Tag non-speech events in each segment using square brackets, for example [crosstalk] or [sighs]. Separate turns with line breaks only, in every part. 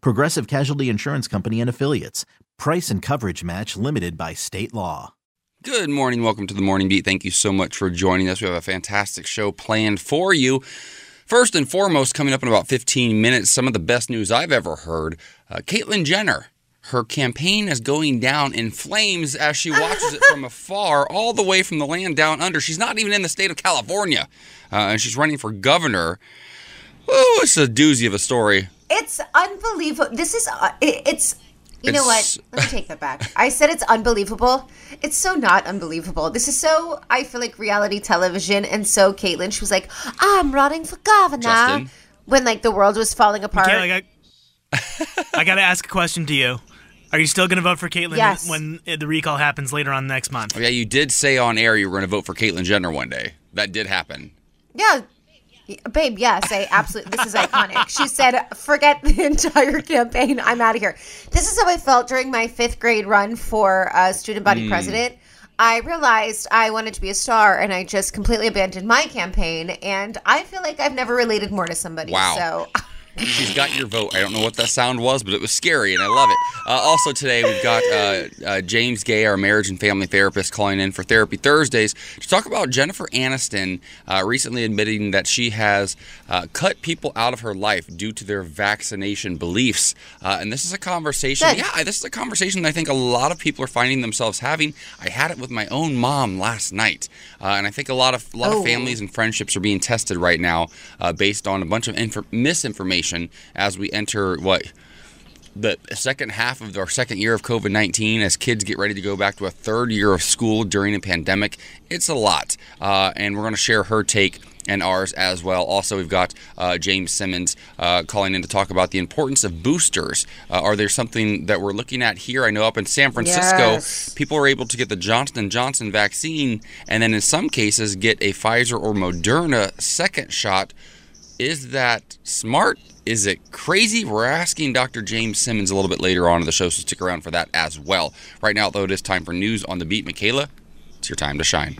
Progressive Casualty Insurance Company and Affiliates. Price and coverage match limited by state law.
Good morning. Welcome to the Morning Beat. Thank you so much for joining us. We have a fantastic show planned for you. First and foremost, coming up in about 15 minutes, some of the best news I've ever heard. Uh, Caitlyn Jenner. Her campaign is going down in flames as she watches it from [laughs] afar, all the way from the land down under. She's not even in the state of California, uh, and she's running for governor. Oh, it's a doozy of a story.
It's unbelievable. This is uh, it, it's you know
It's-
what? Let me take that back. I said it's unbelievable. It's so not unbelievable. This is so I feel like reality television and so Caitlyn she was like, "I'm running for governor."
Justin?
When like the world was falling apart.
Okay, like I, I got to ask a question to you. Are you still going to vote for Caitlyn
Yes.
when the recall happens later on next month?
Oh, yeah, you did say on air you were going to vote for Caitlyn Jenner one day. That did happen.
Yeah. Babe, yes, I absolutely. This is iconic. She said, "Forget the [laughs] entire campaign. I'm out of here." This is how I felt during my fifth grade run for uh, student body president. I realized I wanted to be a star, and I just completely abandoned my campaign. And I feel like I've never related more to somebody.
Wow.
So [laughs]
She's got your vote. I don't know what that sound was, but it was scary, and I love it. Uh, also, today we've got uh, uh, James Guay, our marriage and family therapist, calling in for Therapy Thursdays to talk about Jennifer Aniston uh, recently admitting that she has uh, cut people out of her life due to their vaccination beliefs. Uh, and this is a conversation.
Good.
Yeah, this is a conversation that I think a lot of people are finding themselves having. I had it with my own mom last night, uh, and I think a lot of a lot
Oh.
of families and friendships are being tested right now uh, based on a bunch of infor- misinformation as we enter what the second half of our second year of COVID 19 as kids get ready to go back to a third year of school during a pandemic. It's a lot. Uh, and we're going to share her take and ours as well. Also, we've got uh, James Simmons uh, calling in to talk about the importance of boosters. Uh, are there something that we're looking at here? I know up in San Francisco,
Yes.
people are able to get the Johnson & Johnson vaccine and then in some cases get a Pfizer or Moderna second shot is that smart? Is it crazy? We're asking Dr. James Simmons a little bit later on in the show, so stick around for that as well. Right now, though, it is time for news on the beat. Michaela, it's your time to shine.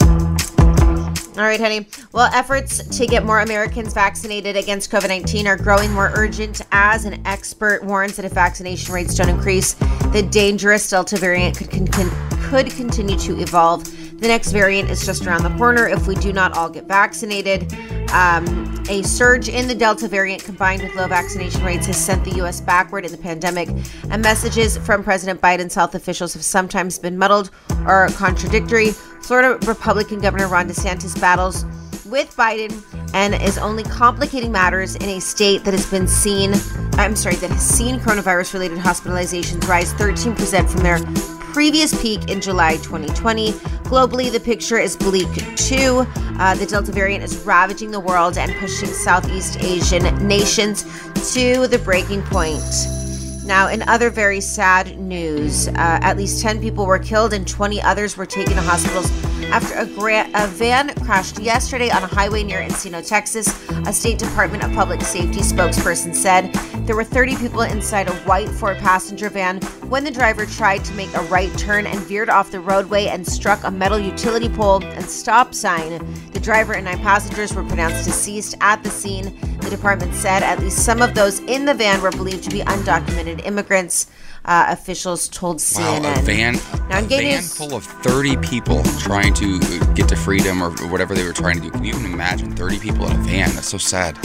All right, honey. Well, efforts to get more Americans vaccinated against COVID 19 are growing more urgent as an expert warns that if vaccination rates don't increase, the dangerous Delta variant could, con- could continue to evolve. The next variant is just around the corner if we do not all get vaccinated. Um, a surge in the Delta variant combined with low vaccination rates has sent the U.S. backward in the pandemic, and messages from President Biden's health officials have sometimes been muddled or contradictory. Florida Republican Governor Ron DeSantis battles with Biden and is only complicating matters in a state that has been seen, I'm sorry, that has seen coronavirus related hospitalizations rise 13% from their previous peak in July 2020. Globally, the picture is bleak too. Uh, the Delta variant is ravaging the world and pushing Southeast Asian nations to the breaking point. Now, in other very sad news, uh, at least 10 people were killed and 20 others were taken to hospitals after a, gra- a van crashed yesterday on a highway near Encino, Texas. A State Department of Public Safety spokesperson said there were 30 people inside a white four passenger van when the driver tried to make a right turn and veered off the roadway and struck a metal utility pole and stop sign. The driver and nine passengers were pronounced deceased at the scene. The department said at least some of those in the van were believed to be undocumented immigrants. Uh, officials told
Wow,
CNN.
a van,
Now,
a van
news-
full of 30 people trying to get to freedom or whatever they were trying to do. Can you even imagine 30 people in a van? That's so sad.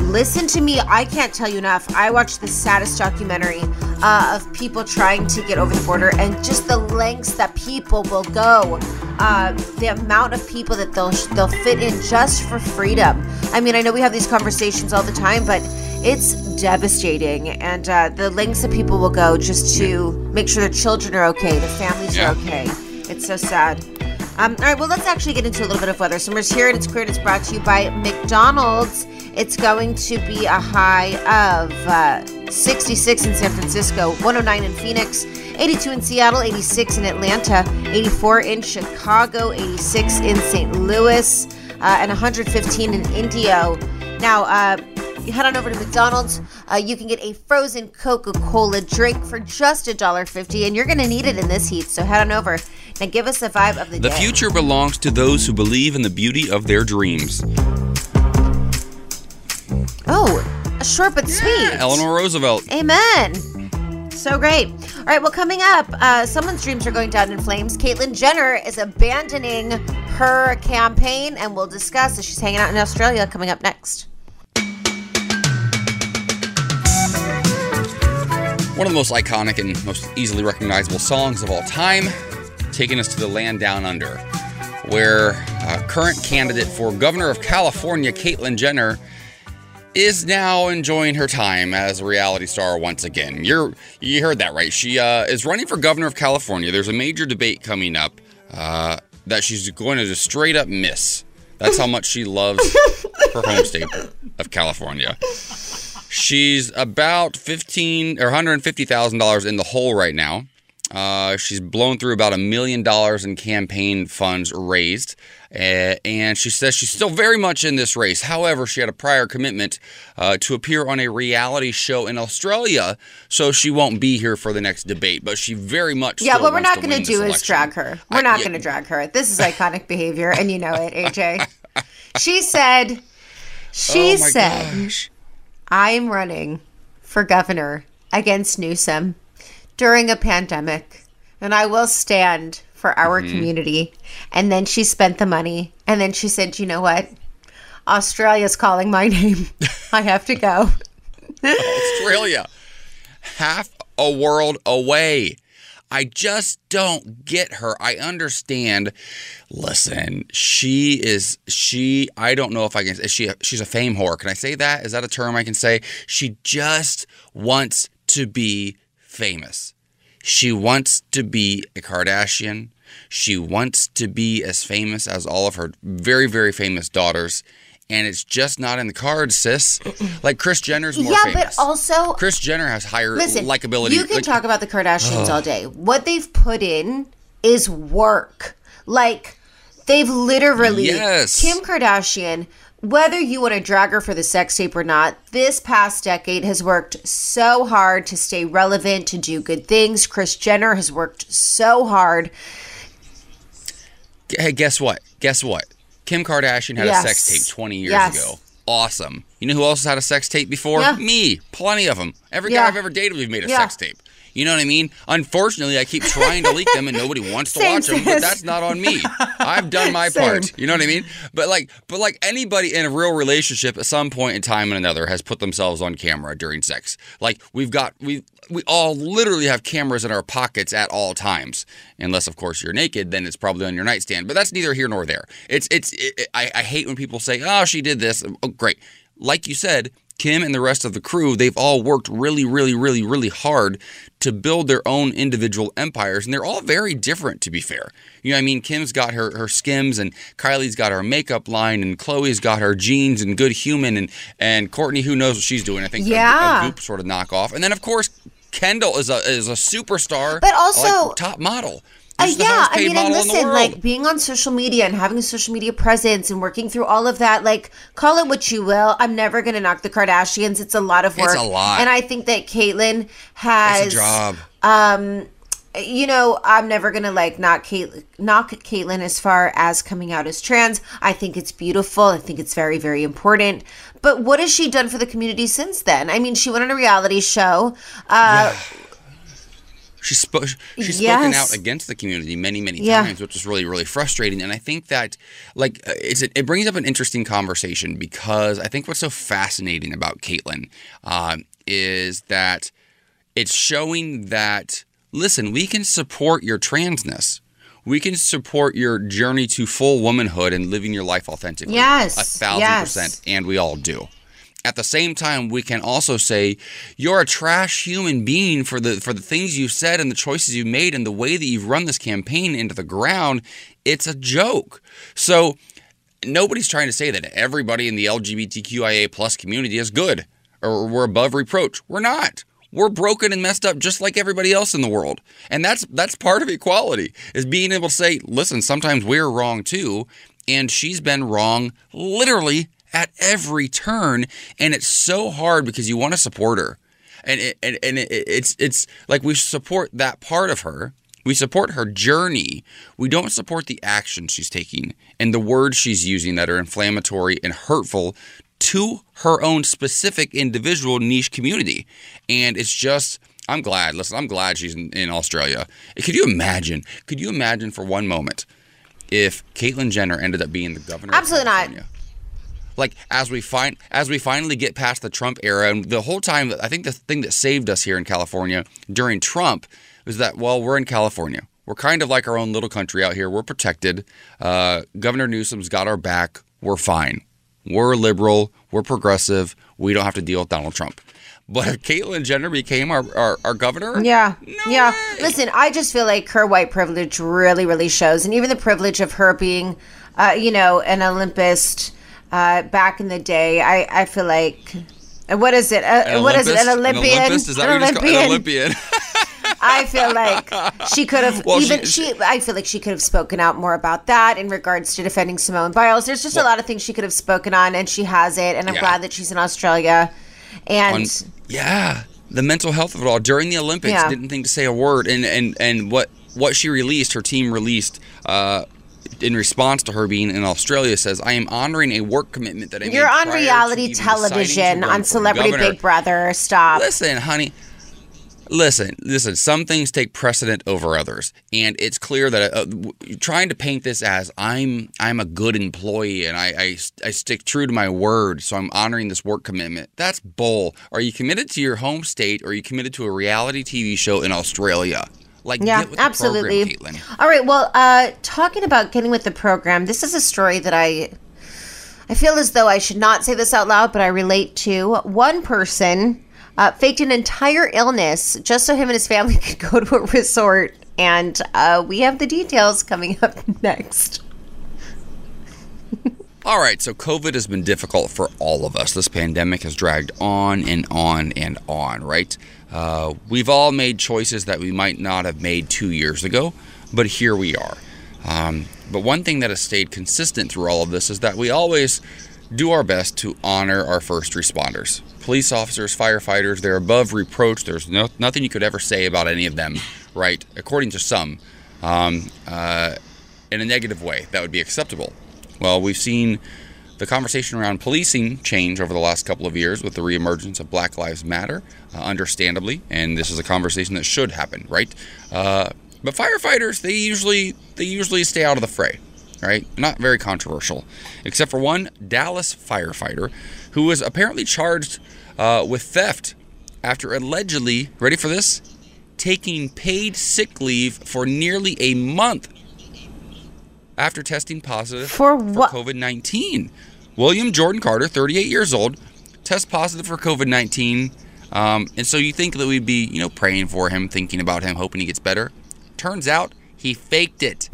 Listen to me. I can't tell you enough. I watched the saddest documentary uh, of people trying to get over the border and just the lengths that people will go. Uh, the amount of people that they'll they'll fit in just for freedom. I mean, I know we have these conversations all the time, but it's devastating, and uh, the lengths that people will go just to make sure their children are okay, their families
Yeah.
are okay. It's so sad. Um, all right, well, let's actually get into a little bit of weather. Summer's here, and it's cleared. It's brought to you by McDonald's. It's going to be a high of uh, 66 in San Francisco, 109 in Phoenix, 82 in Seattle, 86 in Atlanta, 84 in Chicago, 86 in St. Louis, uh, and 115 in Indio. Now, uh, you head on over to McDonald's. Uh, you can get a frozen Coca-Cola drink for just $1.50, and you're going to need it in this heat. So head on over and give us the vibe of the,
The
day.
future belongs to those who believe in the beauty of their dreams.
Oh, short but sweet.
Eleanor Roosevelt.
Amen. So great. All right, well, coming up, uh, someone's dreams are going down in flames. Caitlyn Jenner is abandoning her campaign, and we'll discuss as she's hanging out in Australia coming up next.
One of the most iconic and most easily recognizable songs of all time, taking us to the land down under, where uh, current candidate for governor of California, Caitlyn Jenner, is now enjoying her time as a reality star once again. You're you heard that right. She uh, is running for governor of California. There's a major debate coming up uh, that she's going to just straight up miss. That's how much she loves her home state of California. She's about fifteen or hundred and fifty thousand dollars in the hole right now. Uh, she's blown through about a million dollars in campaign funds raised, uh, and she says she's still very much in this race. However, she had a prior commitment uh, to appear on a reality show in Australia, so she won't be here for the next debate. But she very much
Yeah, what we're not going to do is drag her. We're
I-
not
yeah.
going to drag her. This is iconic [laughs] behavior, and you know it, AJ. [laughs] She said, she
Oh
said,
gosh.
I'm running for governor against Newsom during a pandemic, and I will stand for our
Mm-hmm.
community. And then she spent the money, and then she said, You know what? Australia's calling my [laughs] name. I have to go.
Australia, half a world away. I just don't get her. I understand. Listen, she is she. I don't know if I can. She? She's a fame whore. Can I say that? Is that a term I can say? She just wants to be famous. She wants to be a Kardashian. She wants to be as famous as all of her very, very famous daughters. And it's just not in the cards, sis. Like Kris Jenner's more
yeah,
famous.
but also,
Kris Jenner has higher
listen,
likability.
you can
like-
talk about the Kardashians all day. What they've put in is work. Like, they've literally.
Yes.
Kim Kardashian. Whether you want to drag her for the sex tape or not, this past decade has worked so hard to stay relevant, to do good things. Kris Jenner has worked so hard.
Hey, guess what? Guess what? Kim Kardashian had
Yes.
a sex tape 20 years
Yes.
ago. Awesome. You know who else has had a sex tape before?
Yeah.
Me. Plenty of them. Every
Yeah.
guy I've ever dated, we've made a
Yeah.
sex tape. You know what I mean? Unfortunately, I keep trying to leak them and nobody wants to
Same,
watch them, but that's not on me. I've done my
Same.
part. You know what I mean? But like but like anybody in a real relationship at some point in time and another has put themselves on camera during sex. Like we've got we we all literally have cameras in our pockets at all times. Unless of course you're naked, then it's probably on your nightstand. But that's neither here nor there. It's it's it, it- I, I hate when people say, "Oh, she did this." Oh, great. Like you said, Kim and the rest of the crew, they've all worked really, really, really, really hard to build their own individual empires, and they're all very different, to be fair. You know, what I mean, Kim's got her her Skims, and Kylie's got her makeup line, and Khloé's got her jeans and Good Human, and and Kourtney, who knows what she's doing? I think a-
Yeah.
a, Goop sort of knockoff, and then of course Kendall is a is a superstar,
But also-
like, top model.
Uh, yeah, I mean, and
model in the
listen, like being on social media and having a social media presence and working through all of that, like call it what you will. I'm never gonna knock the Kardashians. It's a lot of work.
It's a lot.
and I think that Caitlyn has
it's a job.
um you know i'm never gonna like knock Caitlyn, knock caitlyn as far as coming out as trans i think it's beautiful i think it's very very important but what has she done for the community since then i mean she went on a reality show uh
She's, spo- she's spoken
Yes.
out against the community many, many
Yeah.
times, which is really, really frustrating. And I think that, like, uh, it's, it brings up an interesting conversation because I think what's so fascinating about Caitlyn um, is that it's showing that listen, we can support your transness. We can support your journey to full womanhood and living your life authentically.
Yes,
A thousand
yes.
percent. And we all do. At the same time, we can also say you're a trash human being for the for the things you've said and the choices you've made and the way that you've run this campaign into the ground. It's a joke. So nobody's trying to say that everybody in the LGBTQIA plus community is good or we're above reproach. We're not. We're broken and messed up just like everybody else in the world. And that's that's part of equality is being able to say, listen, sometimes we're wrong too. And she's been wrong literally at every turn. And it's so hard because you want to support her. And it, and, and it, it's it's like we support that part of her. We support her journey. We don't support the action she's taking and the words she's using that are inflammatory and hurtful to her own specific individual niche community. And it's just, I'm glad. Listen, I'm glad she's in, in Australia. Could you imagine? Could you imagine for one moment if Caitlyn Jenner ended up being the governor? of
Absolutely not.
Like as we find as we finally get past the Trump era, and the whole time, I think the thing that saved us here in California during Trump was that well, we're in California. We're kind of like our own little country out here. We're protected. Uh, Governor Newsom's got our back. We're fine. We're liberal. We're progressive. We don't have to deal with Donald Trump. But if Caitlyn Jenner became our, our, our governor,
Yeah.
No
yeah.
way.
Listen, I just feel like her white privilege really, really shows. And even the privilege of her being, uh, you know, an Olympist uh, back in the day, I, I feel like. uh, What is it? Uh, what is it? An Olympian?
An Olympus? That
An
what you just call an Olympian? [laughs]
I feel like she could have [laughs]
Well,
even
she-
she, I feel like she could have spoken out more about that in regards to defending Simone Biles. There's just a lot of things she could have spoken on, and she has it. And I'm
Yeah.
glad that she's in Australia. And
on- yeah, the mental health of it all during the Olympics.
Yeah.
Didn't think to say a word, and and and what what she released, her team released. Uh, in response to her being in Australia, says, "I am honoring a work commitment that I made
you're on reality
to
television on Celebrity
governor."
Big Brother. Stop.
Listen, honey. Listen, listen. Some things take precedent over others, and it's clear that uh, trying to paint this as I'm I'm a good employee and I, I I stick true to my word, so I'm honoring this work commitment. That's bull. Are you committed to your home state, or are you committed to a reality TV show in Australia? Like,
Yeah,
get with the
absolutely.
program.
All right. Well, uh, talking about getting with the program, this is a story that I I feel as though I should not say this out loud, but I relate to. One person uh, faked an entire illness just so him and his family [laughs] could go to a resort, and uh, we have the details coming [laughs] up next.
All right, so COVID has been difficult for all of us. This pandemic has dragged on and on and on, right? Uh, we've all made choices that we might not have made two years ago, but here we are. Um, but one thing that has stayed consistent through all of this is that we always do our best to honor our first responders. Police officers, firefighters, they're above reproach. There's no, nothing you could ever say about any of them, right? According to some, um, uh, in a negative way, that would be acceptable. Well, we've seen the conversation around policing change over the last couple of years with the reemergence of Black Lives Matter, uh, understandably, and this is a conversation that should happen, right? Uh, but firefighters, they usually they usually stay out of the fray, right? Not very controversial, except for one Dallas firefighter who was apparently charged uh, with theft after allegedly, ready for this, taking paid sick leave for nearly a month after testing positive
For what?
COVID 19. William Jordan Carter, 38 years old, tests positive for COVID 19. Um, and so you think that we'd be, you know, praying for him, thinking about him, hoping he gets better. Turns out he faked it.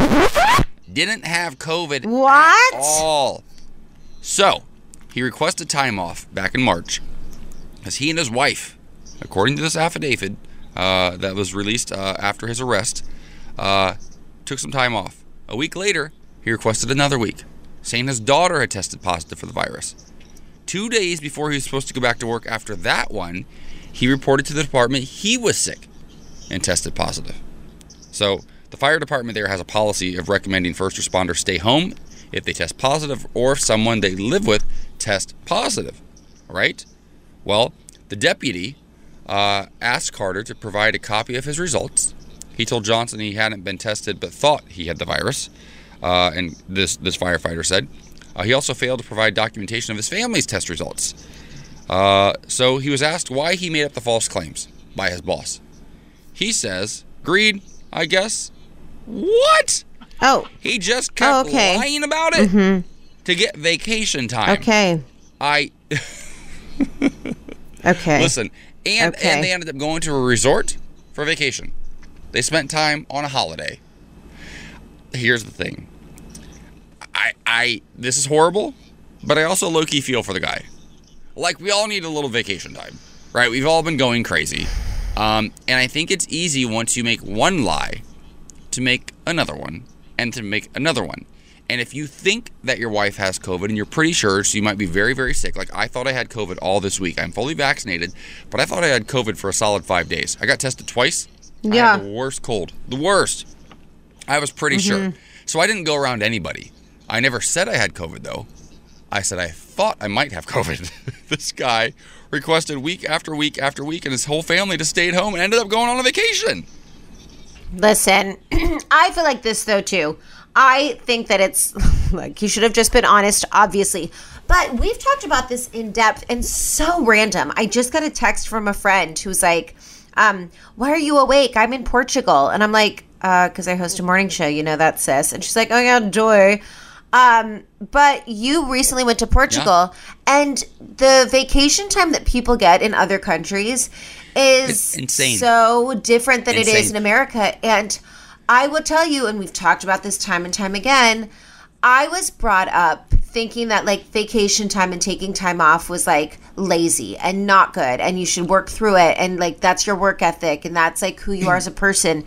Didn't have COVID
What?
at all. So he requested time off back in March as he and his wife, according to this affidavit uh, that was released uh, after his arrest, uh, took some time off. A week later, he requested another week, saying his daughter had tested positive for the virus. Two days before he was supposed to go back to work after that one, he reported to the department he was sick and tested positive. So the fire department there has a policy of recommending first responders stay home if they test positive or if someone they live with test positive. All right? Well, the deputy uh, asked Carter to provide a copy of his results. He told Johnson he hadn't been tested but thought he had the virus. Uh, and this, this firefighter said. Uh, he also failed to provide documentation of his family's test results. Uh, so he was asked why he made up the false claims. by his boss. He says, greed, I guess." What?
Oh,
He just kept
Oh, okay. Mm-hmm.
lying about it to get vacation time.
okay.
I [laughs]
Okay.
listen, and
Okay.
and they ended up going to a resort for vacation. They spent time on a holiday. Here's the thing. I I this is horrible, but I also low key feel for the guy. Like we all need a little vacation time, right? We've all been going crazy, um, and I think it's easy once you make one lie to make another one and to make another one. And if you think that your wife has COVID and you're pretty sure, so you might be very, very sick. Like I thought I had COVID all this week. I'm fully vaccinated, but I thought I had COVID for a solid five days. I got tested twice.
Yeah.
the worst cold. The worst. I was pretty mm-hmm. sure. So I didn't go around anybody. I never said I had COVID though. I said I thought I might have [laughs] COVID. this guy requested week after week after week, and his whole family just stayed home and ended up going on a vacation.
Listen, [clears throat] I feel like this though too. I think that it's [laughs] like you should have just been honest, obviously. But we've talked about this in depth and so random. I just got a text from a friend who's like, um, why are you awake? I'm in Portugal. And I'm like, uh, because I host a morning show, you know that, sis. And she's like, oh yeah, joy. Um, but you recently went to Portugal, and the vacation time that people get in other countries is
It's insane.
so different than it is in America. And I will tell you, and we've talked about this time and time again, I was brought up thinking that like vacation time and taking time off was like lazy and not good and you should work through it and like that's your work ethic and that's like who you are as a person.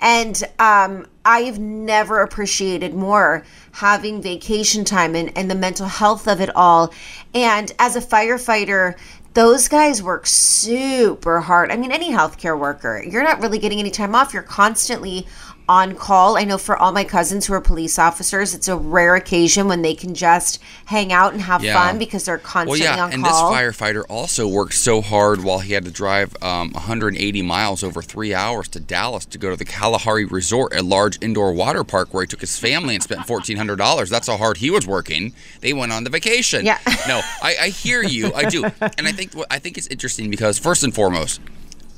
And um, I've never appreciated more having vacation time and, and the mental health of it all. And as a firefighter, those guys work super hard. I mean, any healthcare worker, you're not really getting any time off. You're constantly on call. I know for all my cousins who are police officers, it's a rare occasion when they can just hang out and have
Yeah.
fun because they're
Well,
constantly
yeah,
on
and
call.
this firefighter also worked so hard while he had to drive um, 180 miles over three hours to Dallas to go to the Kalahari Resort, a large indoor water park where he took his family and spent $1,400. That's how hard he was working. They went on the vacation.
Yeah. [laughs]
no, I, I hear you. I do, and I think I think it's interesting because first and foremost,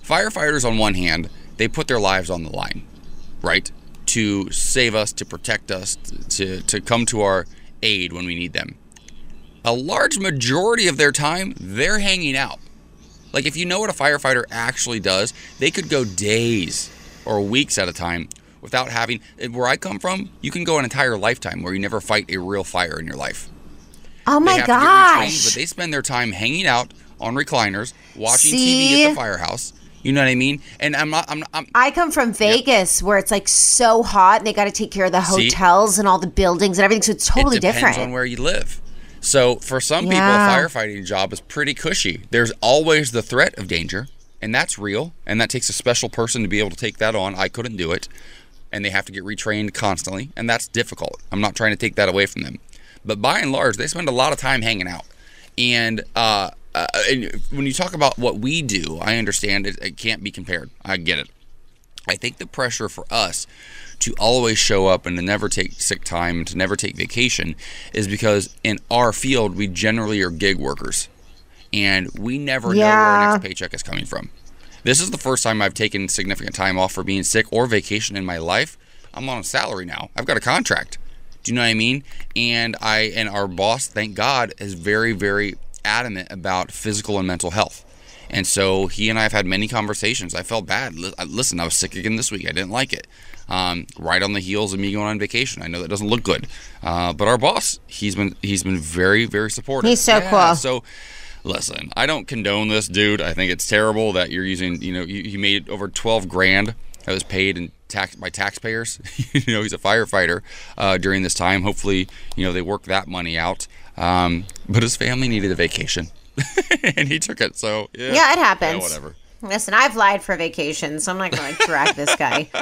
firefighters on one hand they put their lives on the line, right, to save us, to protect us, to to come to our aid when we need them a large majority of their time they're hanging out. Like if you know what a firefighter actually does, they could go days or weeks at a time without having where I come from, you can go an entire lifetime where you never fight a real fire in your life.
oh my
have to get retrained,
gosh.
but they spend their time hanging out on recliners, watching
See?
TV at the firehouse. You know what I mean? And I'm not I'm, not- I'm
I come from Vegas where it's like so hot and they got to take care of the
See?
hotels and all the buildings and everything. So it's totally
it depends
different.
on where you live. So for some people, a firefighting job is pretty cushy. There's always the threat of danger, and that's real, and that takes a special person to be able to take that on. I couldn't do it, and they have to get retrained constantly, and that's difficult. I'm not trying to take that away from them, but by and large, they spend a lot of time hanging out, and uh, uh, and when you talk about what we do, I understand it, it can't be compared. I get it. I think the pressure for us to always show up and to never take sick time and to never take vacation is because in our field we generally are gig workers and we never know where our next paycheck is coming from. This is the first time I've taken significant time off for being sick or vacation in my life. I'm on a salary now. I've got a contract. Do you know what I mean? And I and our boss, thank God, is very very adamant about physical and mental health. And so he and I have had many conversations. I felt bad. Listen, I was sick again this week. I didn't like it. Um, right on the heels of me going on vacation. I know that doesn't look good, uh, but our boss, he's been he's been very very supportive.
He's so
Yeah,
cool.
So listen, I don't condone this, dude. I think it's terrible that you're using. You know, you, you made over twelve grand that was paid in tax by taxpayers. [laughs] you know, he's a firefighter uh, during this time. Hopefully, you know they work that money out. Um, but his family needed a vacation, [laughs] and he took it. So yeah,
Yeah, it happens.
whatever.
Listen, I've lied for vacation, so I'm not going to drag this guy. [laughs]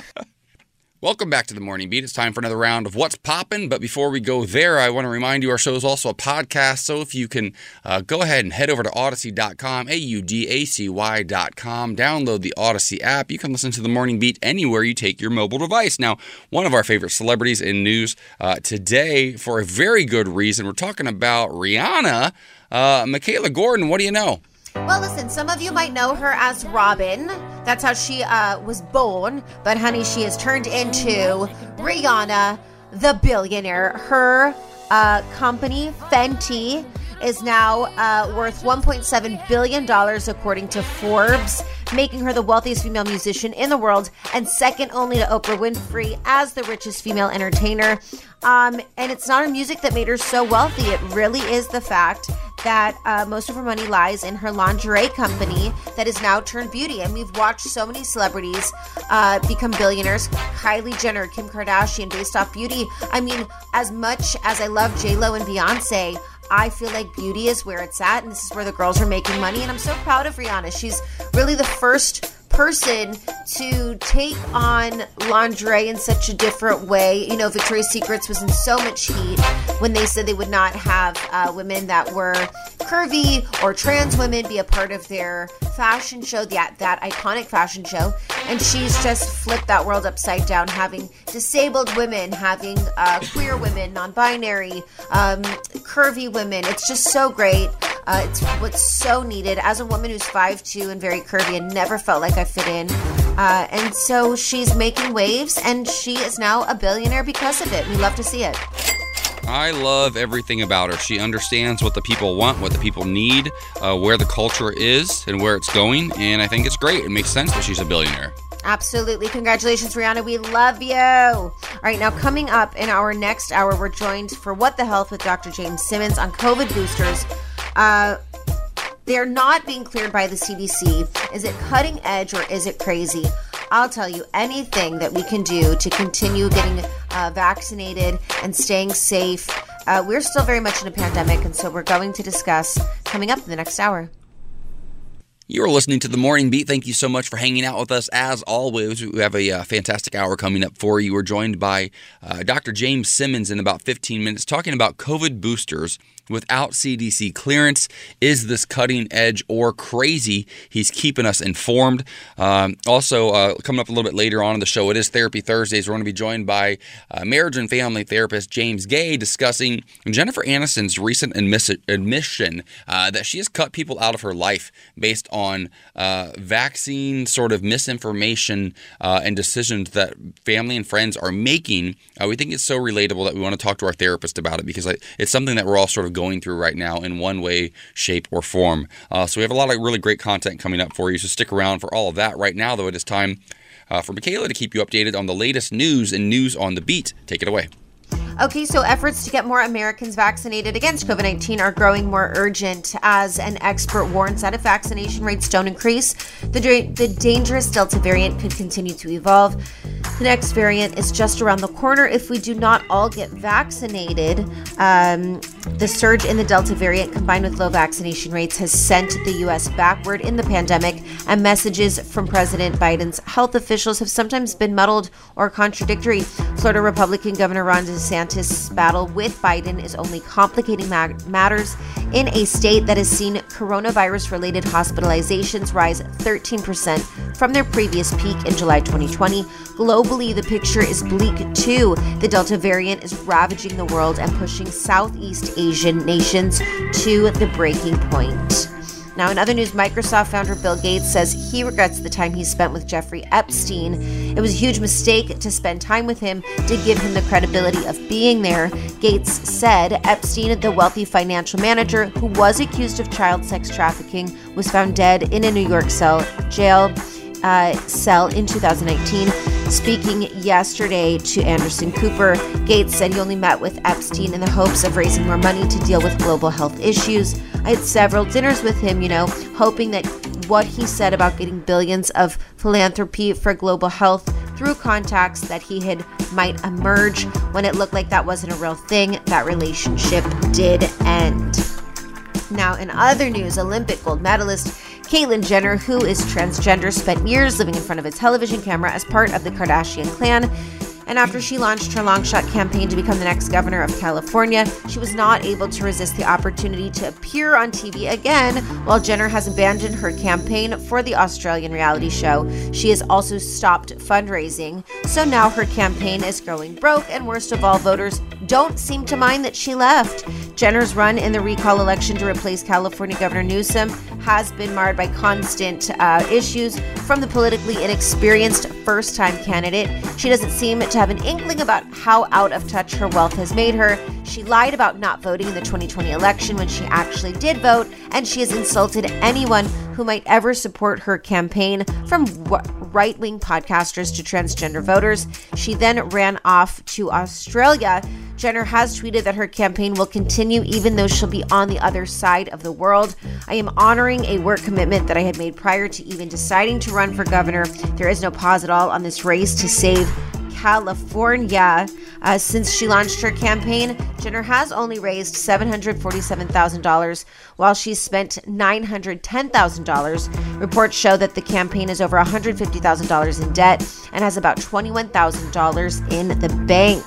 Welcome back to the Morning Beat. It's time for another round of What's Poppin'. But before we go there, I want to remind you our show is also a podcast. So if you can uh, go ahead and head over to Audacy.com, A U D A C Y.com, download the Odyssey app. You can listen to the Morning Beat anywhere you take your mobile device. Now, one of our favorite celebrities in news uh, today, for a very good reason, we're talking about Rihanna. Uh, Michaela Gordon, what do you know?
Well, listen, some of you might know her as Robyn. That's how she uh, was born. But, honey, she has turned into Rihanna, the billionaire. Her uh, company, Fenty, is now uh, worth $1.7 billion, according to Forbes, making her the wealthiest female musician in the world and second only to Oprah Winfrey as the richest female entertainer. Um, and it's not her music that made her so wealthy, it really is the fact that uh, most of her money lies in her lingerie company that is now turned beauty. And we've watched so many celebrities uh, become billionaires. Kylie Jenner, Kim Kardashian, based off beauty. I mean, as much as I love J Lo and Beyonce, I feel like beauty is where it's at, and this is where the girls are making money. And I'm so proud of Rihanna. She's really the first person to take on lingerie in such a different way. You know, Victoria's Secrets was in so much heat when they said they would not have uh, women that were curvy or trans women be a part of their fashion show, that, that iconic fashion show. And she's just flipped that world upside down, having disabled women, having uh, queer women, non binary, um, curvy women. It's just so great. Uh, it's what's so needed as a woman who's 5'2 and very curvy and never felt like I fit in. Uh, and so she's making waves and she is now a billionaire because of it. We love to see it.
I love everything about her. She understands what the people want, what the people need, uh, where the culture is, and where it's going. And I think it's great. It makes sense that she's a billionaire.
Absolutely. Congratulations, Rihanna. We love you. All right, now coming up in our next hour, we're joined for What the Health with Dr. James Simmons on COVID boosters. Uh, they're not being cleared by the CDC. Is it cutting edge or is it crazy? I'll tell you anything that we can do to continue getting uh, vaccinated and staying safe. Uh, we're still very much in a pandemic, and so we're going to discuss coming up in the next hour.
You're listening to the Morning Beat. Thank you so much for hanging out with us. As always, we have a uh, fantastic hour coming up for you. We're joined by uh, Dr. James Simmons in about 15 minutes talking about COVID boosters without CDC clearance. Is this cutting edge or crazy? He's keeping us informed. Um, also, uh, coming up a little bit later on in the show, it is Therapy Thursdays. We're going to be joined by uh, marriage and family therapist James Guay discussing Jennifer Aniston's recent admission uh, that she has cut people out of her life based on uh, vaccine sort of misinformation uh, and decisions that family and friends are making. Uh, we think it's so relatable that we want to talk to our therapist about it because it's something that we're all sort of going through right now in one way, shape, or form. Uh, so we have a lot of really great content coming up for you. So stick around for all of that. Right now, though, it is time uh, for Michaela to keep you updated on the latest news and news on the beat. Take it away.
Okay, so efforts to get more Americans vaccinated against COVID 19 are growing more urgent as an expert warns that if vaccination rates don't increase, the, the dangerous Delta variant could continue to evolve. The next variant is just around the corner. If we do not all get vaccinated, um, the surge in the Delta variant combined with low vaccination rates has sent the U.S. backward in the pandemic, and messages from President Biden's health officials have sometimes been muddled or contradictory. Florida Republican Governor Ron DeSantis' battle with Biden is only complicating matters in a state that has seen coronavirus related hospitalizations rise 13% from their previous peak in July 2020. Globally, the picture is bleak too. The Delta variant is ravaging the world and pushing Southeast Asian nations to the breaking point. Now, in other news, Microsoft founder Bill Gates says he regrets the time he spent with Jeffrey Epstein. It was a huge mistake to spend time with him to give him the credibility of being there. Gates said Epstein, the wealthy financial manager who was accused of child sex trafficking, was found dead in a New York cell jail uh, cell in 2019. Speaking yesterday to Anderson Cooper, Gates said he only met with Epstein in the hopes of raising more money to deal with global health issues. I had several dinners with him, you know, hoping that what he said about getting billions of philanthropy for global health through contacts that he had might emerge when it looked like that wasn't a real thing. That relationship did end. Now, in other news, Olympic gold medalist Caitlyn Jenner, who is transgender, spent years living in front of a television camera as part of the Kardashian clan And after she launched her long shot campaign to become the next governor of California, she was not able to resist the opportunity to appear on TV again while Jenner has abandoned her campaign for the Australian reality show. She has also stopped fundraising, so now her campaign is going broke, and worst of all, voters don't seem to mind that she left. Jenner's run in the recall election to replace California Governor Newsom has been marred by constant uh, issues from the politically inexperienced first time candidate. She doesn't seem to have an inkling about how out of touch her wealth has made her. She lied about not voting in the 2020 election when she actually did vote, and she has insulted anyone who might ever support her campaign from right wing podcasters to transgender voters. She then ran off to Australia. Jenner has tweeted that her campaign will continue even though she'll be on the other side of the world. I am honoring a work commitment that I had made prior to even deciding to run for governor. There is no pause at all on this race to save California. Uh, since she launched her campaign, Jenner has only raised $747,000 while she's spent $910,000. Reports show that the campaign is over $150,000 in debt and has about $21,000 in the bank.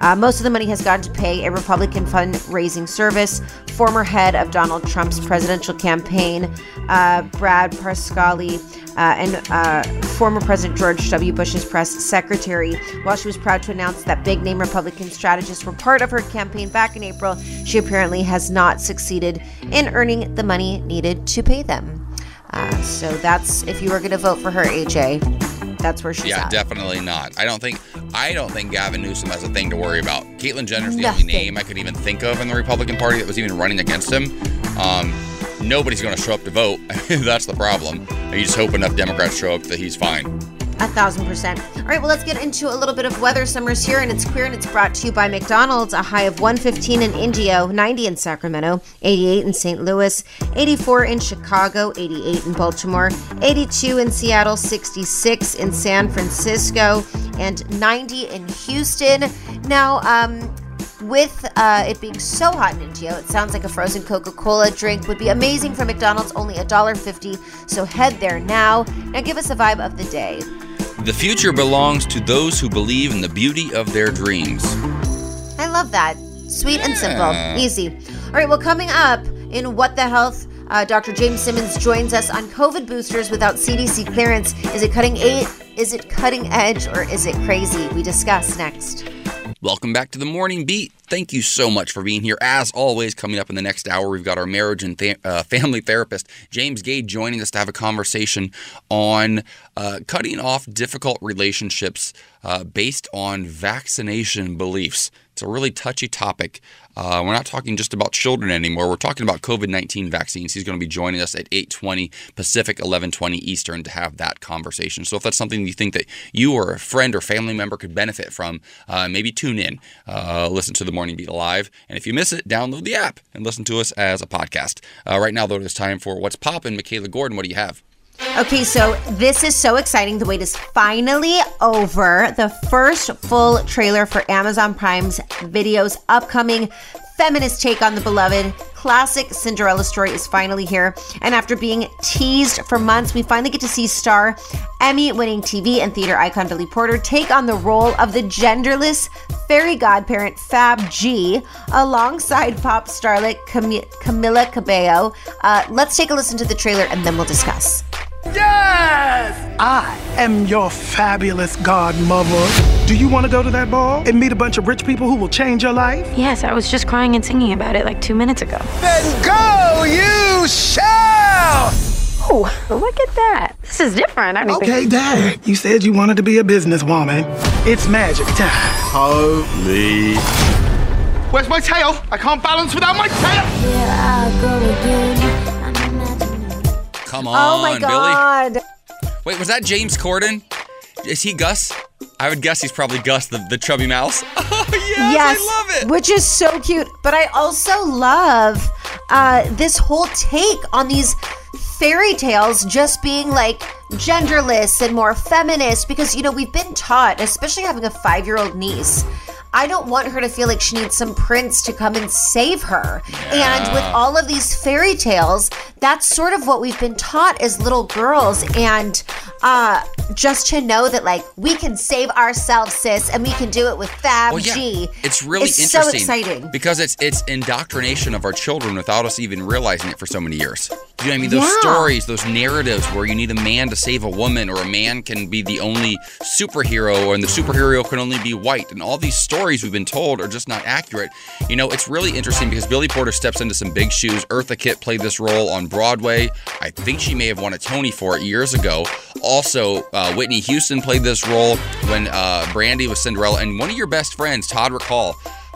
Uh, most of the money has gone to pay a Republican fundraising service. Former head of Donald Trump's presidential campaign, uh, Brad Parscale, uh, and uh, former President George W. Bush's press secretary. While she was proud to announce that big name Republican strategists were part of her campaign back in April, she apparently has not succeeded in earning the money needed to pay them. Uh, so that's if you were going to vote for her, AJ that's where she's at.
yeah,
at.
definitely not. I don't think I don't think Gavin Newsom has a thing to worry about. Caitlyn Jenner's the
Nothing.
only name I could even think of in the Republican Party that was even running against him. Um, nobody's going to show up to vote. [laughs] That's the problem. You just hope enough Democrats show up that he's fine.
A thousand percent. All right, well, let's get into a little bit of weather. Summer's here and it's queer, and it's brought to you by McDonald's. A high of 115 in Indio, 90 in Sacramento, 88 in St. Louis, 84 in Chicago, 88 in Baltimore, 82 in Seattle, 66 in San Francisco, and 90 in Houston. Now, um, with uh, it being so hot in Indio, it sounds like a frozen Coca-Cola drink would be amazing for McDonald's, only $1.50. So head there now. Now give us a vibe of the day.
The future belongs to those who believe in the beauty of their dreams.
I love that. Sweet and simple. Easy. All right, well, coming up in What the Health, uh, Dr. James Simmons joins us on COVID boosters without CDC clearance. Is it cutting eight? Is it cutting edge or is it crazy? We discuss next.
Welcome back to the Morning Beat. Thank you so much for being here. As always, coming up in the next hour, we've got our marriage and uh, family therapist, James Guay, joining us to have a conversation on uh, cutting off difficult relationships uh, based on vaccination beliefs. It's a really touchy topic. Uh, we're not talking just about children anymore. We're talking about COVID-19 vaccines. He's going to be joining us at 8:20 Pacific, 11:20 Eastern to have that conversation. So if that's something you think that you or a friend or family member could benefit from, uh, maybe tune in, uh, listen to the Morning Beat live, and if you miss it, download the app and listen to us as a podcast. Uh, right now, though, it's time for what's poppin'. Michaela Gordon, what do you have?
Okay, so this is so exciting. The wait is finally over. The first full trailer for Amazon Prime's video's upcoming feminist take on the beloved classic Cinderella story is finally here. And after being teased for months, we finally get to see star Emmy winning TV and theater icon Billy Porter take on the role of the genderless fairy godparent Fab G alongside pop starlet Cam- Camila Cabello. Uh, let's take a listen to the trailer and then we'll discuss.
Yes! I am your fabulous godmother. Do you want to go to that ball and meet a bunch of rich people who will change your life?
Yes, I was just crying and singing about it like two minutes ago.
Then go, you shall!
Oh, look at that. This is different. I don't
Okay, Dad. You said you wanted to be a businesswoman. It's magic time.
Holy. Where's my tail? I can't balance without my tail.
Come on,
Oh my
Billy.
god.
Wait, was that James Corden? Is he Gus? I would guess he's probably Gus, the, the chubby mouse. [laughs] Oh, yes, I love it.
Which is so cute. But I also love uh, this whole take on these fairy tales just being like genderless and more feminist because, you know, we've been taught, especially having a five year old niece. I don't want her to feel like she needs some prince to come and save her. And with all of these fairy tales, that's sort of what we've been taught as little girls. And uh, just to know that, like, we can save ourselves, sis, and we can do it with Fab
Well, yeah,
G.
it's really
is
interesting.
so exciting.
because it's it's indoctrination of our children without us even realizing it for so many years. Do you know what I mean? Those
Yeah.
stories, those narratives where you need a man to save a woman, or a man can be the only superhero, and the superhero can only be white, and all these stories we've been told are just not accurate. You know, it's really interesting because Billy Porter steps into some big shoes. Eartha Kitt played this role on Broadway. I think she may have won a Tony for it years ago. Also, uh, Whitney Houston played this role when uh, Brandy was Cinderella, and one of your best friends, Todd Recall,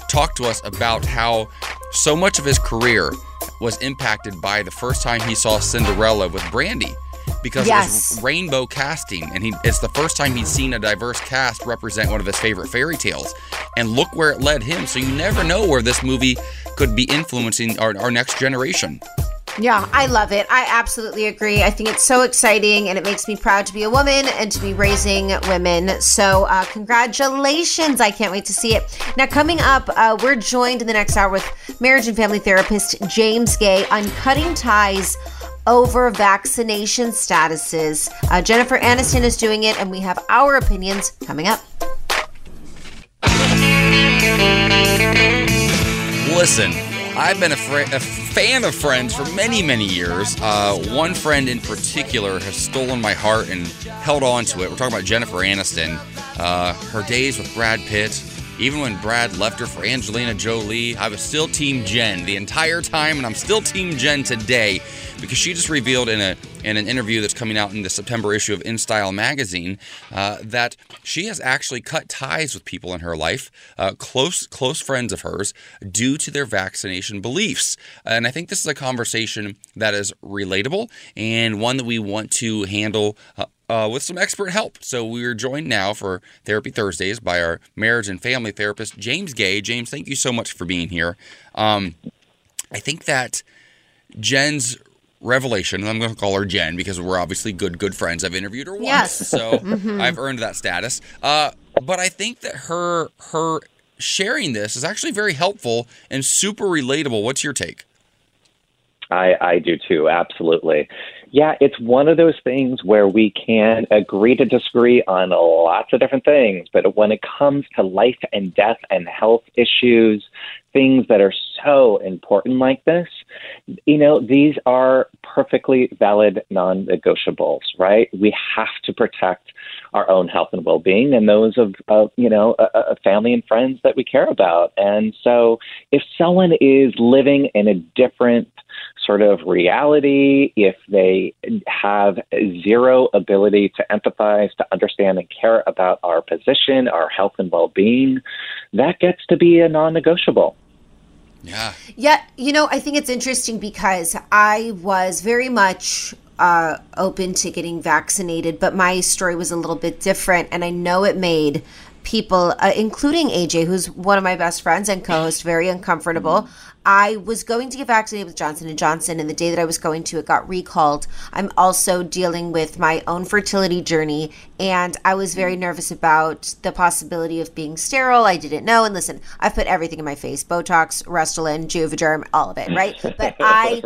talked to us about how so much of his career was impacted by the first time he saw Cinderella with Brandy because it was rainbow casting. And he it's the first time he'd seen a diverse cast represent one of his favorite fairy tales. And look where it led him. So you never know where this movie could be influencing our, our next generation
Yeah, I love it. I absolutely agree. I think it's so exciting and it makes me proud to be a woman and to be raising women. So, uh, congratulations. I can't wait to see it. Now, coming up, uh, we're joined in the next hour with marriage and family therapist James Guay on cutting ties over vaccination statuses. Uh, Jennifer Aniston is doing it, and we have our opinions coming up.
Listen, I've been a, fr- a fan of Friends for many, many years. Uh, one friend in particular has stolen my heart and held on to it. We're talking about Jennifer Aniston. Uh, her days with Brad Pitt, even when Brad left her for Angelina Jolie, I was still Team Jen the entire time, and I'm still Team Jen today because she just revealed in a in an interview that's coming out in the September issue of InStyle magazine uh, that she has actually cut ties with people in her life, uh, close close friends of hers, due to their vaccination beliefs. And I think this is a conversation that is relatable and one that we want to handle. Uh, uh, with some expert help. So we are joined now for Therapy Thursdays by our marriage and family therapist, James Guay. James, thank you so much for being here. Um, I think that Jen's revelation, and I'm going to call her Jen because we're obviously good, good friends. I've interviewed her once,
Yes.
so [laughs] I've earned that status. Uh, but I think that her her sharing this is actually very helpful and super relatable. What's your take?
I, I do too, absolutely. Yeah, it's one of those things where we can agree to disagree on lots of different things, but when it comes to life and death and health issues, things that are so important like this, you know, these are perfectly valid non negotiables, right? We have to protect our own health and well being and those of, of you know, a, a family and friends that we care about. And so if someone is living in a different sort of reality, if they have zero ability to empathize, to understand and care about our position, our health and well being, that gets to be a non negotiable.
Yeah.
Yeah, you know, I think it's interesting because I was very much uh, open to getting vaccinated, but my story was a little bit different, and I know it made people, uh, including AJ, who's one of my best friends and co-host, very uncomfortable. I was going to get vaccinated with Johnson and Johnson, and the day that I was going to, it got recalled. I'm also dealing with my own fertility journey, and I was very nervous about the possibility of being sterile. I didn't know. And listen, I've put everything in my face: Botox, Restylane, Juvederm, all of it, right? But I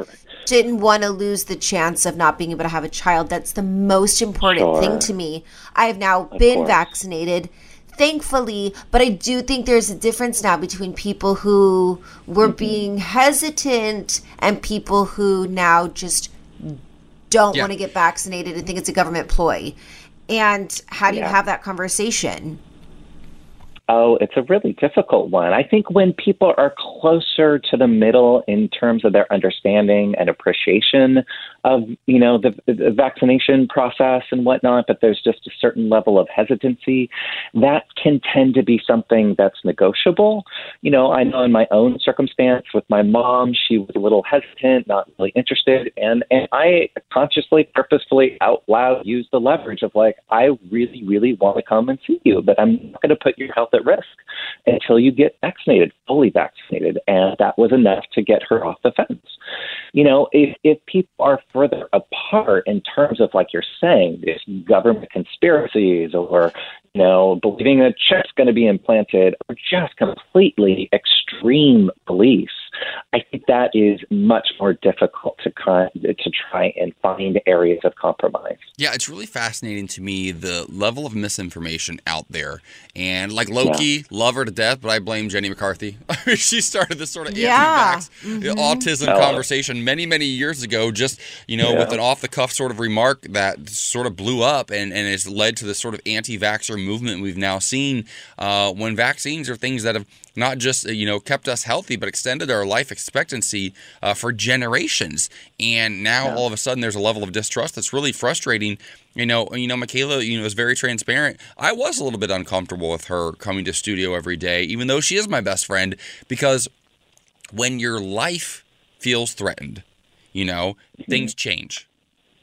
didn't want to lose the chance of not being able to have a child. That's the most important
Sure.
thing to me. I have now been
course.
vaccinated, thankfully, but I do think there's a difference now between people who were
Mm-hmm.
being hesitant and people who now just don't
Yeah.
want to get vaccinated and think it's a government ploy. And how do you have that conversation?
Oh, it's a really difficult one. I think when people are closer to the middle in terms of their understanding and appreciation of, you know, the, the vaccination process and whatnot, but there's just a certain level of hesitancy, that can tend to be something that's negotiable. You know, I know in my own circumstance with my mom, she was a little hesitant, not really interested, and and I consciously, purposefully, out loud used the leverage of like, I really, really want to come and see you, but I'm not going to put your health at risk until you get vaccinated, fully vaccinated. And that was enough to get her off the fence. You know, if, if people are further apart in terms of, like you're saying, this government conspiracies or, you know, believing a chip's going to be implanted are just completely extreme beliefs. I think that is much more difficult to try, to try and find areas of compromise.
Yeah, it's really fascinating to me the level of misinformation out there. And like Loki, yeah. love her to death, but I blame Jenny McCarthy. [laughs] she started this sort of
yeah.
anti-vax mm-hmm. autism oh. conversation many, many years ago, just, you know, yeah. with an off-the-cuff sort of remark that sort of blew up and, and has led to this sort of anti-vaxxer movement we've now seen uh, when vaccines are things that have not just uh, you know kept us healthy, but extended our life expectancy uh, for generations. And now yeah. all of a sudden, there's a level of distrust that's really frustrating. You know, you know, Michaela, you know, is very transparent. I was a little bit uncomfortable with her coming to studio every day, even though she is my best friend, because when your life feels threatened, you know, mm-hmm. things change.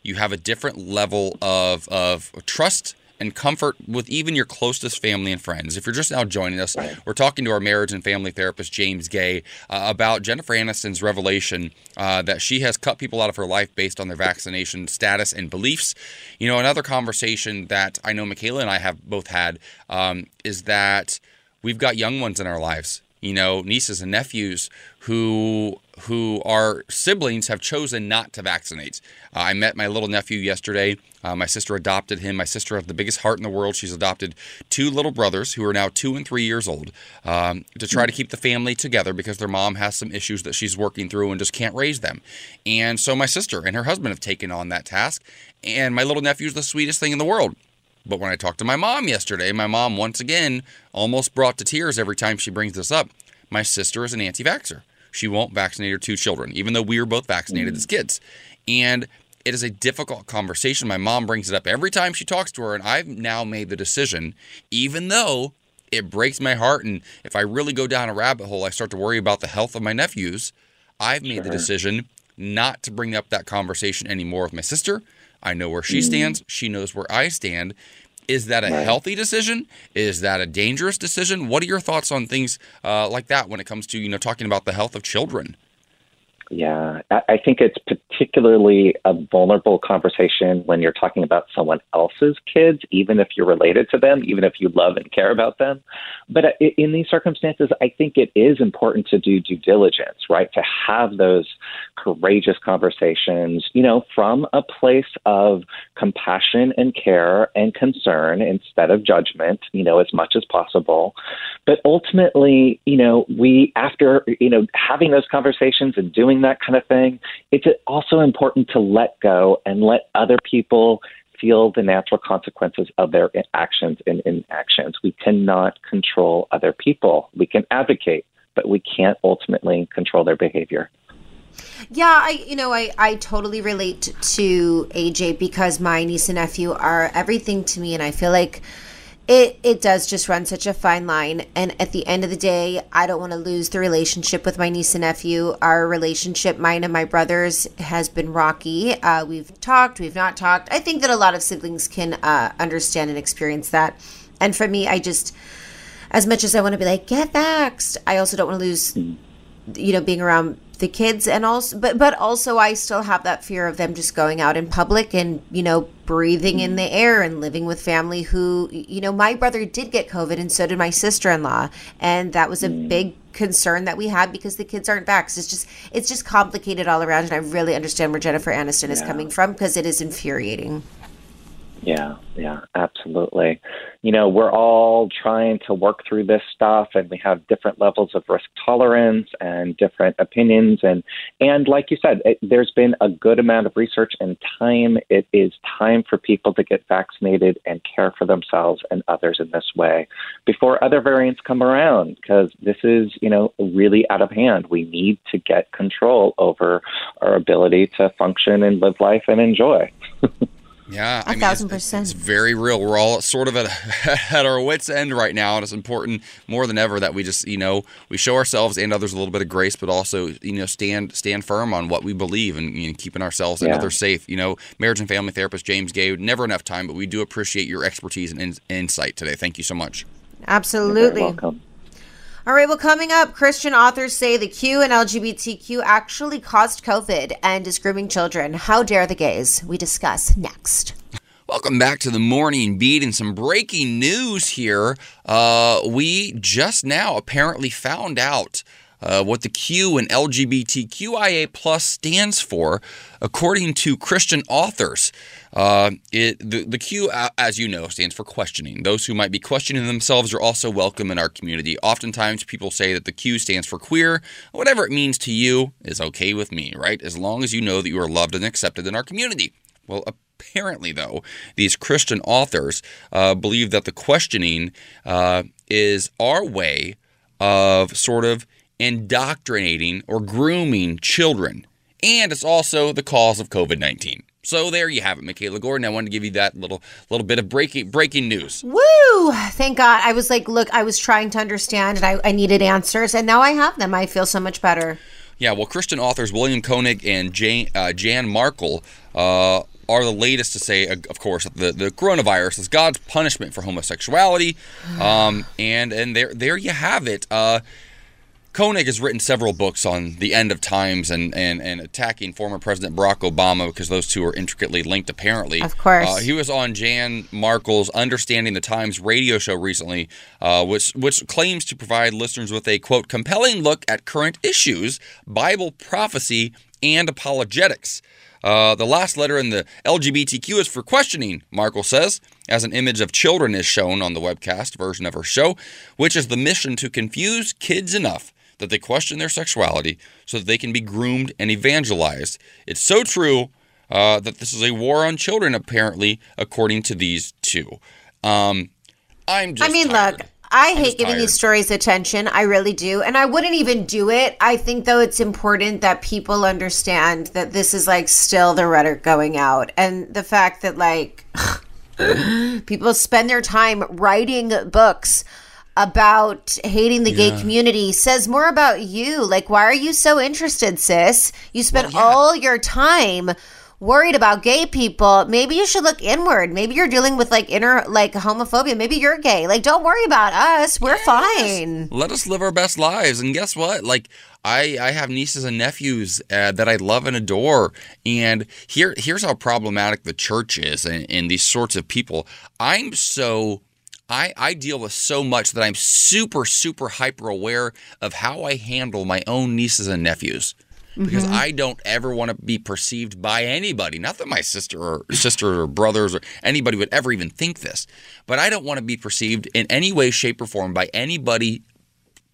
You have a different level of of trust and comfort with even your closest family and friends. If you're just now joining us, we're talking to our marriage and family therapist, James Guay, uh, about Jennifer Aniston's revelation uh, that she has cut people out of her life based on their vaccination status and beliefs. You know, another conversation that I know Michaela and I have both had um, is that we've got young ones in our lives you know, nieces and nephews who who are siblings have chosen not to vaccinate. Uh, I met my little nephew yesterday. Uh, my sister adopted him. My sister has the biggest heart in the world. She's adopted two little brothers who are now two and three years old um, to try to keep the family together because their mom has some issues that she's working through and just can't raise them. And so my sister and her husband have taken on that task. And my little nephew is the sweetest thing in the world. But when I talked to my mom yesterday, my mom once again almost brought to tears every time she brings this up. My sister is an anti vaxxer. She won't vaccinate her two children, even though we were both vaccinated mm. as kids. And it is a difficult conversation. My mom brings it up every time she talks to her, and I've now made the decision, even though it breaks my heart. And if I really go down a rabbit hole, I start to worry about the health of my nephews. I've made sure. the decision not to bring up that conversation anymore with my sister. I know where she mm. stands. She knows where I stand. Is that a right. healthy decision? Is that a dangerous decision? What are your thoughts on things uh, like that when it comes to you know talking about the health of children?
Yeah, I think it's particularly a vulnerable conversation when you're talking about someone else's kids, even if you're related to them, even if you love and care about them. But uh, in these circumstances, I think it is important to do due diligence, right? To have those courageous conversations, you know, from a place of compassion and care and concern instead of judgment, you know, as much as possible. But ultimately, you know, we, after, you know, having those conversations and doing that kind of thing, it's also important to let go and let other people feel the natural consequences of their actions and inactions. We cannot control other people. We can advocate, but we can't ultimately control their behavior.
Yeah, I you know I I totally relate to AJ because my niece and nephew are everything to me, and I feel like it it does just run such a fine line. And at the end of the day i don't want to lose the relationship with my niece and nephew. Our relationship mine and my brothers has been rocky. Uh, we've talked we've not talked. I think that a lot of siblings can uh, understand and experience that. And for me i just as much as i want to be like get vaxxed i also don't want to lose you know being around the kids and also but but also I still have that fear of them just going out in public and you know breathing in the air and living with family who you know my brother did get covid and so did my sister-in-law and that was a mm. big concern that we had because the kids aren't vaxxed it's just it's just complicated all around and I really understand where Jennifer Aniston yeah. is coming from because it is infuriating
yeah, yeah, absolutely. You know, we're all trying to work through this stuff and we have different levels of risk tolerance and different opinions and and like you said, it, there's been a good amount of research and time. It is time for people to get vaccinated and care for themselves and others in this way before other variants come around because this is, you know, really out of hand. We need to get control over our ability to function and live life and enjoy. [laughs]
Yeah,
a I mean, thousand it's, percent.
It's very real. We're all sort of at, [laughs] at our wits' end right now, and it's important more than ever that we just, you know, we show ourselves and others a little bit of grace, but also, you know, stand stand firm on what we believe and you know, keeping ourselves and others safe. You know, marriage and family therapist James Guay. Never enough time, but we do appreciate your expertise and in, insight today. Thank you so much.
Absolutely. All right, well, coming up, Christian authors say the Q and LGBTQ actually caused COVID and is grooming children. How dare the gays? We discuss next.
Welcome back to the morning beat and some breaking news here. Uh, we just now apparently found out uh, what the Q in LGBTQIA plus stands for, according to Christian authors. Uh, it, the, the Q, as you know, stands for questioning. Those who might be questioning themselves are also welcome in our community. Oftentimes, people say that the Q stands for queer. Whatever it means to you is okay with me, right? As long as you know that you are loved and accepted in our community. Well, apparently, though, these Christian authors uh, believe that the questioning uh, is our way of sort of indoctrinating or grooming children. And it's also the cause of COVID 19. So there you have it, Michaela Gordon. I wanted to give you that little little bit of breaking breaking news.
Woo! Thank God. I was like, look, I was trying to understand and I, I needed answers, and now I have them. I feel so much better.
Yeah, well, Christian authors William Koenig and Jan, uh, Jan Markell uh, are the latest to say, of course, the, the coronavirus is God's punishment for homosexuality. [sighs] Um, and and there there you have it. Uh, Koenig has written several books on the end of times and, and, and attacking former President Barack Obama because those two are intricately linked, apparently.
Of course. Uh,
he was on Jan Markell's Understanding the Times radio show recently, uh, which, which claims to provide listeners with a, quote, compelling look at current issues, Bible prophecy, and apologetics. Uh, the last letter in the LGBTQ is for questioning, Markell says, as an image of children is shown on the webcast version of her show, which is the mission to confuse kids enough that they question their sexuality so that they can be groomed and evangelized. It's so true uh, that this is a war on children, apparently, according to these two. Um, I'm just.
I mean,
tired.
look. I
I'm
hate giving
tired.
these stories attention. I really do. And I wouldn't even do it. I think, though, it's important that people understand that this is like still the rhetoric going out. And the fact that, like, [sighs] people spend their time writing books about hating the gay community says more about you. Like, why are you so interested, sis? You spend all your time worried about gay people. Maybe you should look inward. Maybe you're dealing with like inner like homophobia. Maybe you're gay. Like, don't worry about us. We're fine.
Let us live our best lives. And guess what? Like I, I have nieces and nephews uh, that I love and adore. And here here's how problematic the church is and, and these sorts of people. I'm so I, I deal with so much that I'm super, super hyper aware of how I handle my own nieces and nephews. Because
Mhm.
I don't ever want to be perceived by anybody. Not that my sister or sister or brothers or anybody would ever even think this, but I don't want to be perceived in any way, shape, or form by anybody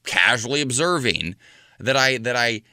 casually observing that I that I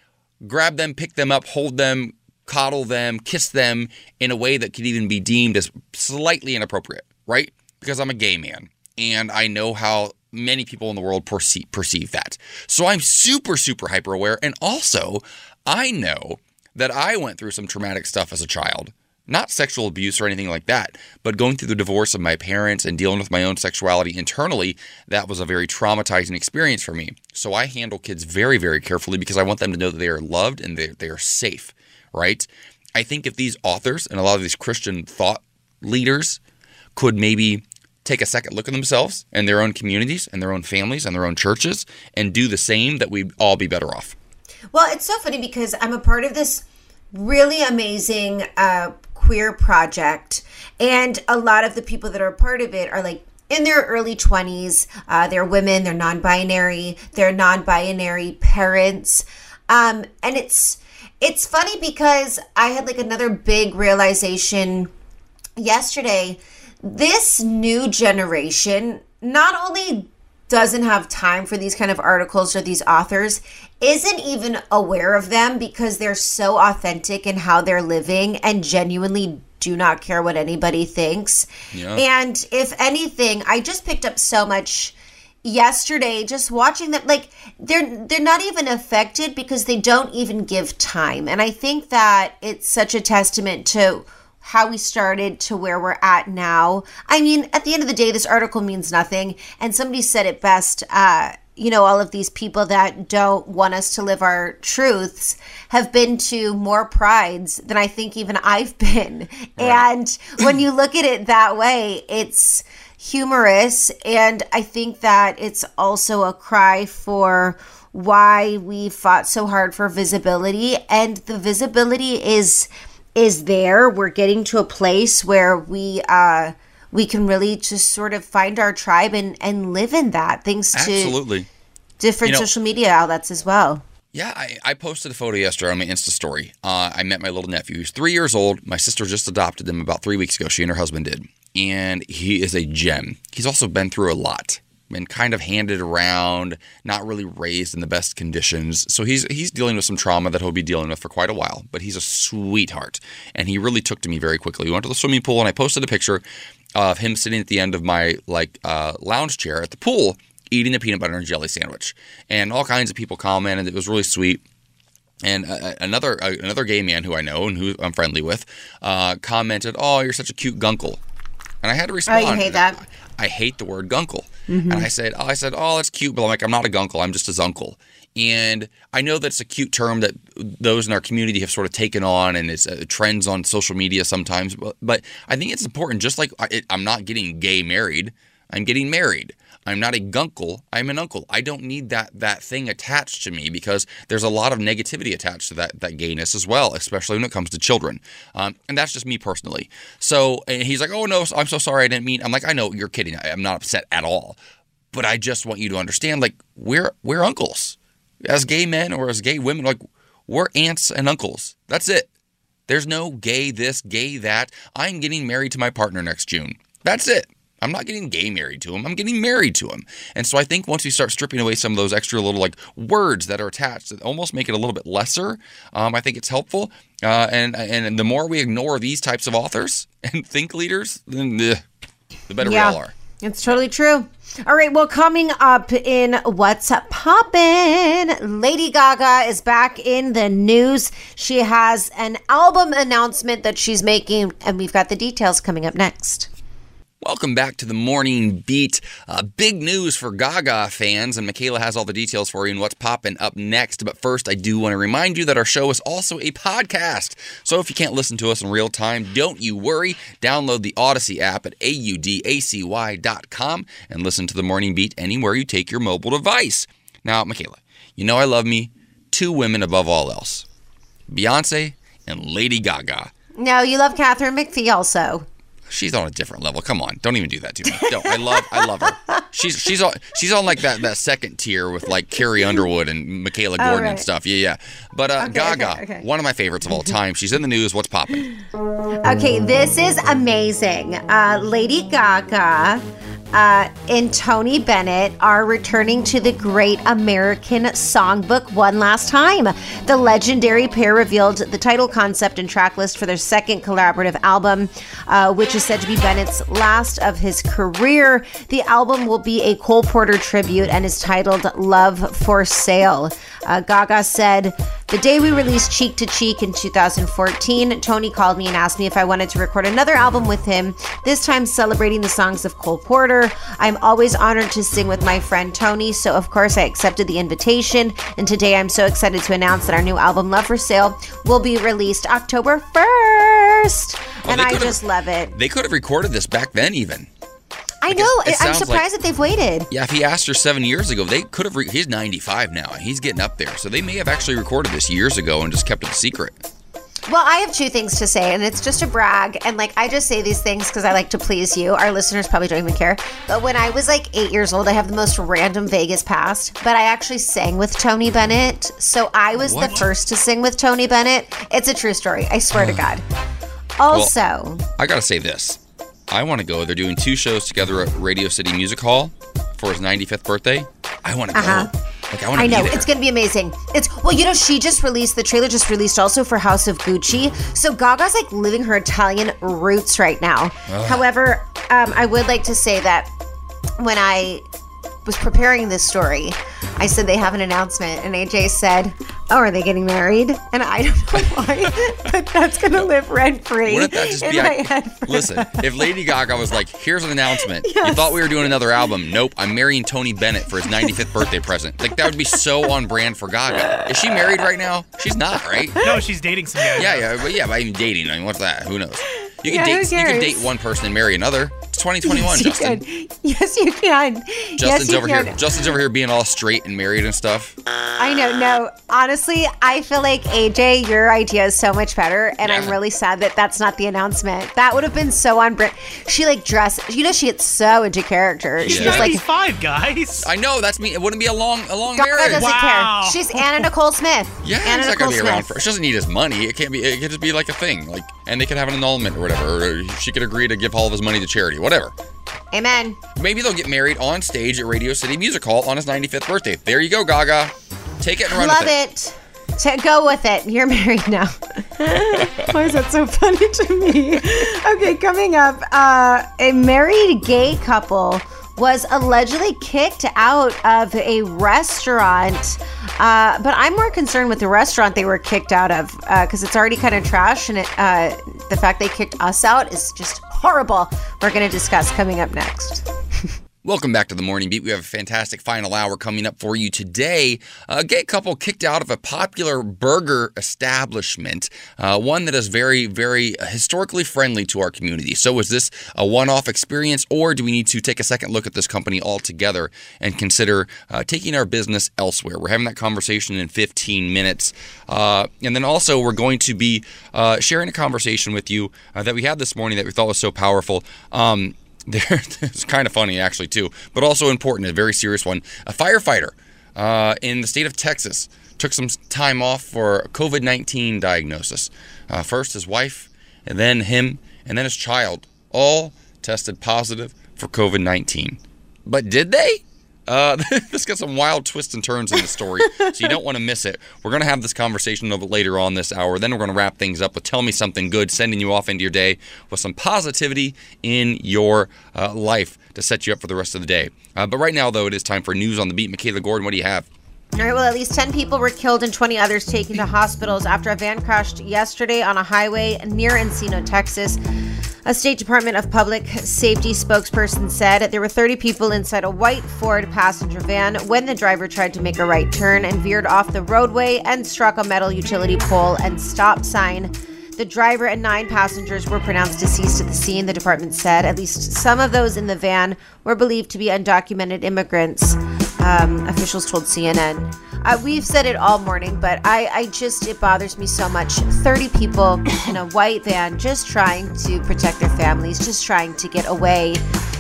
grab them, pick them up, hold them, coddle them, kiss them in a way that could even be deemed as slightly inappropriate, right? Because I'm a gay man and I know how many people in the world perceive, perceive that. So I'm super super hyper aware and also I know that I went through some traumatic stuff as a child. Not sexual abuse or anything like that, but going through the divorce of my parents and dealing with my own sexuality internally, that was a very traumatizing experience for me. So I handle kids very, very carefully because I want them to know that they are loved and they, they are safe, right? I think if these authors and a lot of these Christian thought leaders could maybe take a second look at themselves and their own communities and their own families and their own churches and do the same, that we'd all be better off.
Well, it's so funny because I'm a part of this really amazing uh, queer project, and a lot of the people that are a part of it are like in their early 20s. Uh, they're women, they're non binary, they're non binary parents. Um, and it's it's funny because I had like another big realization yesterday. This new generation not only doesn't have time for these kind of articles or these authors isn't even aware of them because they're so authentic in how they're living and genuinely do not care what anybody thinks.
Yeah.
And if anything, I just picked up so much yesterday just watching them like they're they're not even affected because they don't even give time. And I think that it's such a testament to how we started to where we're at now. I mean, at the end of the day, this article means nothing. And somebody said it best. Uh, you know, all of these people that don't want us to live our truths have been to more prides than I think even I've [laughs] been. And when you look at it that way, it's humorous. And I think that it's also a cry for why we fought so hard for visibility. And the visibility is is there. We're getting to a place where we uh we can really just sort of find our tribe and and live in that thanks to
Absolutely.
different
You know-
social media outlets as well.
Yeah, I, I posted a photo yesterday on my Insta story. Uh, I met my little nephew. He's three years old. My sister just adopted him about three weeks ago. She and her husband did. And he is a gem. He's also been through a lot. Been kind of handed around, not really raised in the best conditions. So he's he's dealing with some trauma that he'll be dealing with for quite a while. But he's a sweetheart, and he really took to me very quickly. We went to the swimming pool, and I posted a picture of him sitting at the end of my like uh, lounge chair at the pool, eating a peanut butter and jelly sandwich. And all kinds of people commented. It was really sweet. And uh, another uh, another gay man who I know and who I'm friendly with uh, commented, "Oh, you're such a cute gunkle," and I had to respond.
Oh, you hate that?
I hate the word gunkle,
Mhm.
and I said, "Oh, I said, oh, that's cute," but I'm like, I'm not a gunkle. I'm just a zuncle. And I know that's a cute term that those in our community have sort of taken on, and it's uh, trends on social media sometimes. But, but I think it's important. Just like I, it, I'm not getting gay married, I'm getting married. I'm not a gunkle. I'm an uncle. I don't need that that thing attached to me because there's a lot of negativity attached to that that gayness as well, especially when it comes to children. Um, and that's just me personally. So he's like, "Oh no, I'm so sorry. I didn't mean." I'm like, "I know you're kidding. I, I'm not upset at all." But I just want you to understand, like we're we're uncles, as gay men or as gay women. Like we're aunts and uncles. That's it. There's no gay this, gay that. I'm getting married to my partner next June. That's it. I'm not getting gay married to him. I'm getting married to him. And so I think once we start stripping away some of those extra little like words that are attached that almost make it a little bit lesser, um, I think it's helpful. Uh, and and the more we ignore these types of authors [laughs] and think leaders, then the, the better we all are.
It's totally true. All right, well, coming up in What's Poppin', Lady Gaga is back in the news. She has an album announcement that she's making, and we've got the details coming up next.
Welcome back to the morning beat. Uh, big news for Gaga fans, and Michaela has all the details for you and what's popping up next. But first, I do want to remind you that our show is also a podcast. So if you can't listen to us in real time, don't you worry. Download the Audacy app at audacy.com and listen to the morning beat anywhere you take your mobile device. Now, Michaela, you know I love me two women above all else Beyonce and Lady Gaga.
No, you love Katharine McPhee also.
She's on a different level. Come on, don't even do that to me. Don't. I love, I love her. She's she's on she's on like that that second tier with like Carrie Underwood and Michaela
Oh,
Gordon and stuff. Yeah, yeah. But uh,
Okay,
Gaga,
okay, okay.
one of my favorites of all [laughs] time. She's in the news. What's popping?
Okay, this is amazing. Uh, Lady Gaga uh, and Tony Bennett are returning to the Great American Songbook one last time. The legendary pair revealed the title concept and track list for their second collaborative album, uh, which is said to be Bennett's last of his career. The album will be a Cole Porter tribute and is titled Love for Sale. Uh, Gaga said, The day we released Cheek to Cheek in 2014, Tony called me and asked me if I wanted to record another album with him, this time celebrating the songs of Cole Porter. I'm always honored to sing with my friend Tony, so of course I accepted the invitation. And today I'm so excited to announce that our new album, Love for Sale, will be released October 1st. And I just love it.
They could have recorded this back then, even.
I know.
it-
I'm surprised
like-
that they've waited.
Yeah, if he asked her seven years ago, they could have. Re- he's 95 now, and he's getting up there. So they may have actually recorded this years ago and just kept it a secret.
Well, I have two things to say, and it's just a brag. And like, I just say these things because I like to please you. Our listeners probably don't even care. But when I was like eight years old, I have the most random Vegas past. But I actually sang with Tony Bennett. So I was the first to sing with Tony Bennett. It's a true story. I swear to God. Also,
I gotta say this. I want to go. They're doing two shows together at Radio City Music Hall for his 95th birthday. I want to
Uh-huh.
go. Like I want to
I know it's to be amazing. It's well, you know, she just released the trailer. Just released also for House of Gucci. So Gaga's like living her Italian roots right now.
Ugh.
However, um, I would like to say that when I was preparing this story, I said they have an announcement, and AJ said, "Oh, are they getting married?" And I don't know [laughs] why, but that's going to live rent free
Wouldn't that just
in
be?
my
like-
head?
listen, [laughs] if Lady Gaga was like, "Here's an announcement. You thought we were doing another album? Nope. I'm marrying Tony Bennett for his 95th birthday present." Like that would be so on brand for Gaga. Is she married right now? She's not, right?
No, she's dating some guy.
Yeah, yeah, but yeah, by even dating, I mean, what's that? Who knows? You can
Yeah,
date. You can date one person and marry another. It's 2021,
yes,
Justin.
Can. Yes, you can.
Justin's
yes, you
over
can.
here. Justin's over here being all straight and married and stuff.
I know. No, honestly, I feel like AJ, your idea is so much better, and I'm really sad that that's not the announcement. That would have been so on Brit. She like dress. You know, she gets so into character. She
She's
just like
95, guys.
I know that's me. It wouldn't be a long, a long
Gaga
marriage.
doesn't
Wow.
care. She's Anna Nicole Smith. [laughs]
Yeah,
Anna
he's not
Nicole
gonna be around
Smith.
for. She doesn't need his money. It can't be. It could just be like a thing. Like, and they could have an annulment or whatever. Or she could agree to give all of his money to charity. Whatever.
Amen.
Maybe they'll get married on stage at Radio City Music Hall on his 95th birthday. There you go, Gaga. Take it and run
Love
with
it. To go with it. You're [laughs] married now. [laughs] Why is that so funny to me? Okay, coming up, uh, a married gay couple was allegedly kicked out of a restaurant. Uh, but I'm more concerned with the restaurant they were kicked out of because it's already kind of trash, and it, uh, the fact they kicked us out is just horrible. We're going to discuss coming up next. [laughs]
Welcome back to the Morning Beat. We have a fantastic final hour coming up for you today. A gay couple kicked out of a popular burger establishment, uh, one that is very, very historically friendly to our community. So, is this a one off experience, or do we need to take a second look at this company altogether and consider uh, taking our business elsewhere? We're having that conversation in 15 minutes. Uh, and then also, we're going to be uh, sharing a conversation with you uh, that we had this morning that we thought was so powerful. Um, [laughs] it's kind of funny actually too, but also important, a very serious one. A firefighter uh, in the state of Texas took some time off for a COVID nineteen diagnosis. Uh, first his wife, and then him, and then his child, all tested positive for COVID nineteen. But did they? Uh, [laughs] this got some wild twists and turns in the story, so you don't want to miss it. We're going to have this conversation a little bit later on this hour. Then we're going to wrap things up with Tell Me Something Good, sending you off into your day with some positivity in your uh, life to set you up for the rest of the day. Uh, but right now, though, it is time for news on the beat. Michaela Gordon, what do you have?
All right, well, at least 10 people were killed and 20 others taken to hospitals after a van crashed yesterday on a highway near Encino, Texas. A State Department of Public Safety spokesperson said there were 30 people inside a white Ford passenger van when the driver tried to make a right turn and veered off the roadway and struck a metal utility pole and stop sign. The driver and nine passengers were pronounced deceased at the scene, the department said. At least some of those in the van were believed to be undocumented immigrants, um, officials told CNN. Uh, we've said it all morning, but I, I just, it bothers me so much. 30 people in a white van just trying to protect their families, just trying to get away.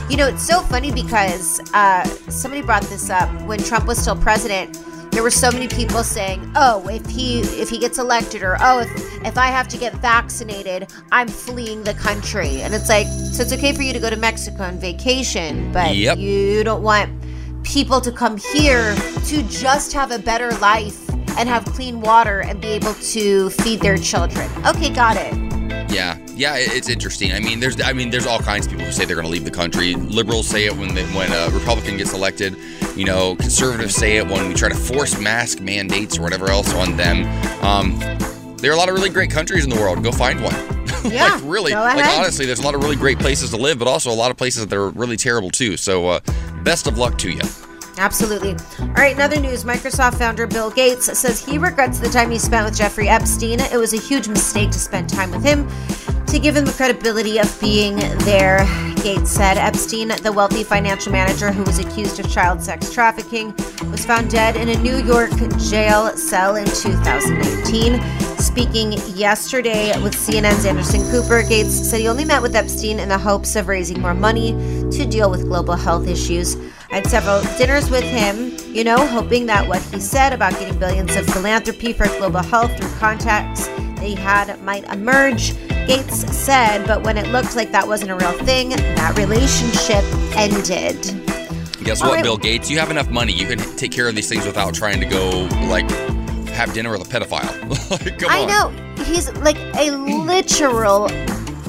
You know, it's so funny because uh, somebody brought this up when Trump was still president there were so many people saying, "Oh, if he if he gets elected or oh, if if I have to get vaccinated, I'm fleeing the country." And it's like, so it's okay for you to go to Mexico on vacation, but
Yep.
you don't want people to come here to just have a better life and have clean water and be able to feed their children. Okay, got it.
Yeah, yeah, it's interesting. I mean, there's, I mean, there's all kinds of people who say they're going to leave the country. Liberals say it when they, when a Republican gets elected. You know, conservatives say it when we try to force mask mandates or whatever else on them. Um, there are a lot of really great countries in the world. Go find one. [laughs]
Yeah,
like really, like honestly, there's a lot of really great places to live, but also a lot of places that are really terrible too. So, uh, best of luck to you.
Absolutely. All right, another news. Microsoft founder Bill Gates says he regrets the time he spent with Jeffrey Epstein. It was a huge mistake to spend time with him to give him the credibility of being there. Gates said Epstein, the wealthy financial manager who was accused of child sex trafficking, was found dead in a New York jail cell in 2019. Speaking yesterday with CNN's Anderson Cooper, Gates said he only met with Epstein in the hopes of raising more money to deal with global health issues. I had several dinners with him, you know, hoping that what he said about getting billions of philanthropy for global health through contacts they had might emerge. Gates said, but when it looked like that wasn't a real thing, that relationship ended.
Guess
All
what,
right.
Bill Gates? You have enough money. You can take care of these things without trying to go like have dinner with a pedophile. [laughs] Like, Come
I
on.
know he's like a literal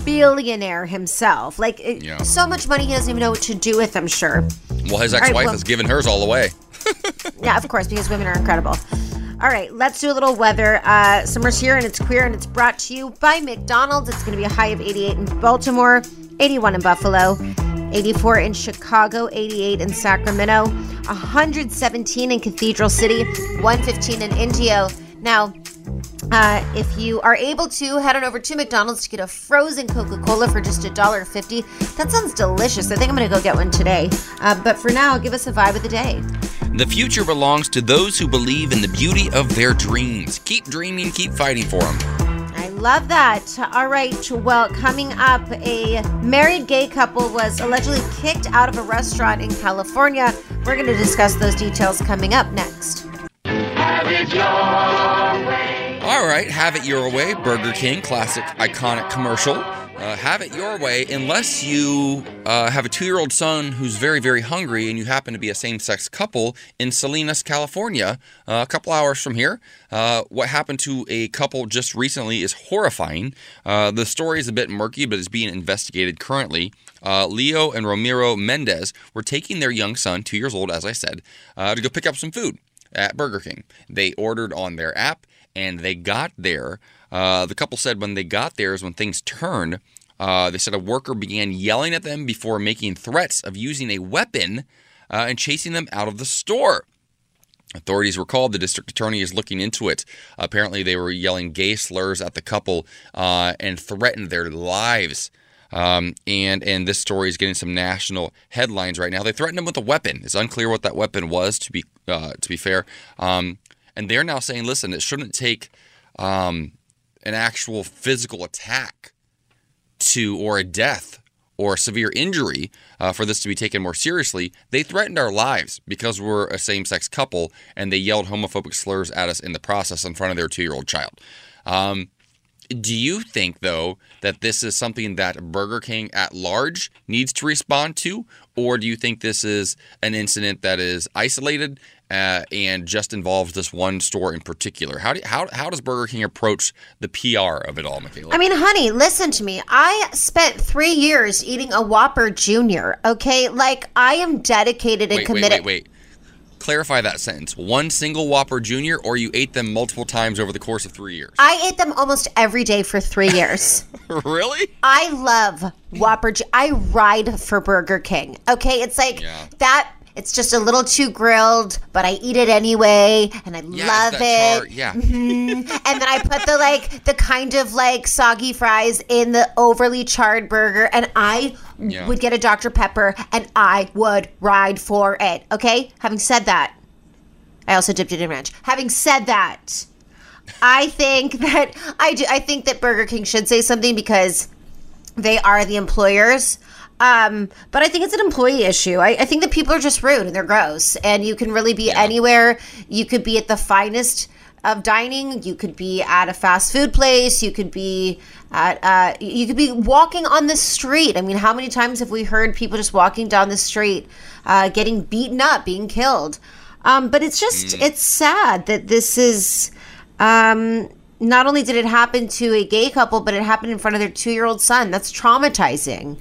billionaire himself. Like it-
Yeah.
so much money he doesn't even know what to do with. I'm sure.
Well, his ex-wife
well-
has given hers all away. [laughs]
Yeah, of course, because women are incredible. All right, let's do a little weather. Uh, summer's here and it's queer and it's brought to you by McDonald's. It's going to be a high of 88 in Baltimore, 81 in Buffalo, 84 in Chicago, 88 in Sacramento, 117 in Cathedral City, 115 in Indio. Now, Uh, if you are able to, head on over to McDonald's to get a frozen Coca Cola for just $1.50. That sounds delicious. I think I'm going to go get one today. Uh, but for now, give us a vibe of the day.
The future belongs to those who believe in the beauty of their dreams. Keep dreaming, keep fighting for them.
I love that. All right. Well, coming up, a married gay couple was allegedly kicked out of a restaurant in California. We're going to discuss those details coming up next.
All right, have it your way. Burger King, classic, iconic commercial. Uh, have it your way, unless you uh, have a two year old son who's very, very hungry and you happen to be a same sex couple in Salinas, California, uh, a couple hours from here. Uh, what happened to a couple just recently is horrifying. Uh, the story is a bit murky, but is being investigated currently. Uh, Leo and Romero Mendez were taking their young son, two years old, as I said, to go pick up some food at Burger King. They ordered on their app and they got there. Uh, the couple said when they got there is when things turned. Uh, they said a worker began yelling at them before making threats of using a weapon uh, and chasing them out of the store. Authorities were called. The district attorney is looking into it. Apparently, they were yelling gay slurs at the couple uh, and threatened their lives. Um, and and this story is getting some national headlines right now. They threatened him with a weapon. It's unclear what that weapon was. To be uh, to be fair, um, and they're now saying, listen, it shouldn't take um, an actual physical attack to or a death or a severe injury uh, for this to be taken more seriously. They threatened our lives because we're a same-sex couple, and they yelled homophobic slurs at us in the process in front of their two-year-old child. Um, do you think, though, that this is something that Burger King at large needs to respond to? Or do you think this is an incident that is isolated uh, and just involves this one store in particular? How, do, how, how does Burger King approach the PR of it all, Michaela?
I mean, honey, listen to me. I spent three years eating a Whopper Junior, okay? Like, I am dedicated and
wait,
committed.
Wait, wait, wait clarify that sentence. One single Whopper Junior, or you ate them multiple times over the course of three years?
I ate them almost every day for three years. [laughs]
really?
I love Whopper. I ride for Burger King. Okay, it's like
Yeah.
that. It's just a little too grilled, but I eat it anyway, and I
Yeah,
love it.
char- yeah. [laughs]
Mhm. and then I put the like the kind of like soggy fries in the overly charred burger, and I
Yeah.
would get a Dr Pepper, and I would ride for it. Okay. Having said that, I also dipped it in ranch. Having said that, I think [laughs] that I do. I think that Burger King should say something because they are the employers. Um, but I think it's an employee issue. I, I think that people are just rude and they're gross, and you can really be anywhere. You could be at the finest of dining. You could be at a fast food place. You could be at. Uh, you could be walking on the street. I mean, how many times have we heard people just walking down the street, uh, getting beaten up, being killed? Um, but it's just it's sad that this is. Um, not only did it happen to a gay couple, but it happened in front of their two-year-old son. That's traumatizing.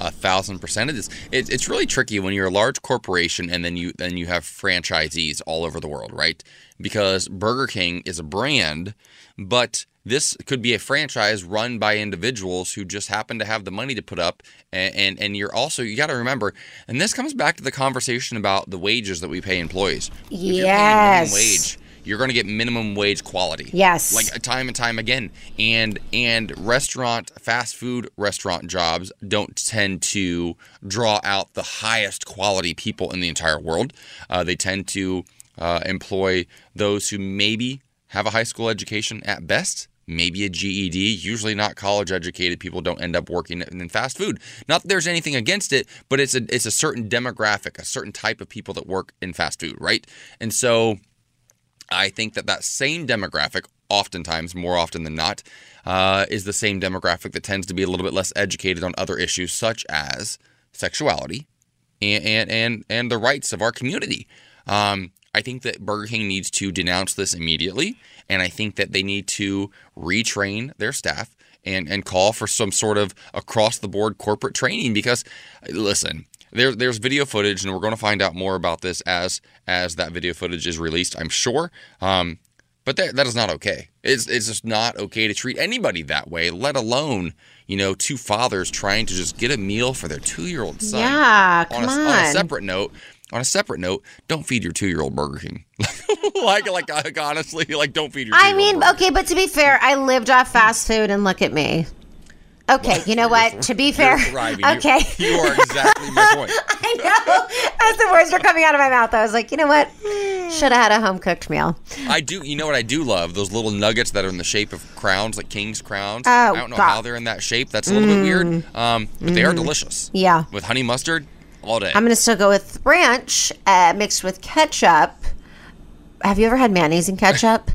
A thousand percent of this. It, it's really tricky when you're a large corporation and then you then you have franchisees all over the world, right? Because Burger King is a brand, but this could be a franchise run by individuals who just happen to have the money to put up, and and, and you're also you got to remember, and this comes back to the conversation about the wages that we pay employees. If you're paying minimum
Yes.
wage, you're going to get minimum wage quality.
Yes.
Like time and time again. And and restaurant fast food restaurant jobs don't tend to draw out the highest quality people in the entire world. Uh, they tend to uh, employ those who maybe have a high school education at best. Maybe a GED, usually not college educated people don't end up working in fast food. Not that there's anything against it, but it's a it's a certain demographic, a certain type of people that work in fast food, right? And so I think that that same demographic, oftentimes, more often than not, uh, is the same demographic that tends to be a little bit less educated on other issues such as sexuality and and and, and the rights of our community. Um, I think that Burger King needs to denounce this immediately, and I think that they need to retrain their staff and and call for some sort of across the board corporate training because listen there, there's video footage and we're going to find out more about this as as that video footage is released i'm sure um, but that, that is not okay it's, it's just not okay to treat anybody that way let alone you know two fathers trying to just get a meal for their two-year-old son
Yeah,
on
come
a, on a separate note on a separate note don't feed your two-year-old burger king [laughs] like, like, like, honestly, like, don't feed your.
I mean,
burger.
okay, but to be fair, I lived off fast food, and look at me. Okay, you know what? To be fair,
You're. You-
okay. [laughs]
You, are exactly my point. [laughs]
I know. As the words were coming out of my mouth, I was like, you know what? Should have had a home cooked meal.
I do. You know what I do love? Those little nuggets that are in the shape of crowns, like king's crowns.
Oh,
I don't know
God.
how they're in that shape. That's a little bit weird. Um, but they are
Mm.
delicious.
Yeah.
With honey mustard, all day.
I'm going to still go with ranch uh, mixed with ketchup. Have you ever had mayonnaise and ketchup?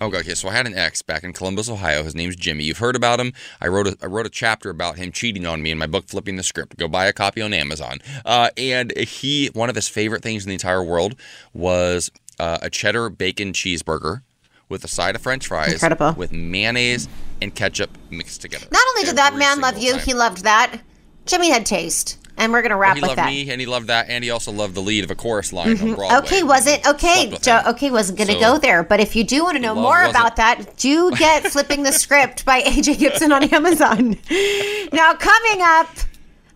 Oh, okay. So I had an ex back in Columbus, Ohio. His name's Jimmy. You've heard about him. I wrote a, I wrote a chapter about him cheating on me in my book, Flipping the Script. Go buy a copy on Amazon. Uh, and he, one of his favorite things in the entire world was uh, a cheddar bacon cheeseburger with a side of French fries,
Incredible.
with mayonnaise and ketchup mixed together.
Not only did that man love you,
time.
he loved that. Jimmy had taste. And we're going to wrap
he
with
loved
that.
me, and he loved that, and he also loved the lead of a chorus line on
Mhm.
Broadway.
Okay, wasn't okay.
Slept
Jo- okay, wasn't going to
So-
go there. But if you do want to know
Love
more
wasn't-
about that, do [laughs] get flipping the script by AJ Gibson on Amazon. Now coming up,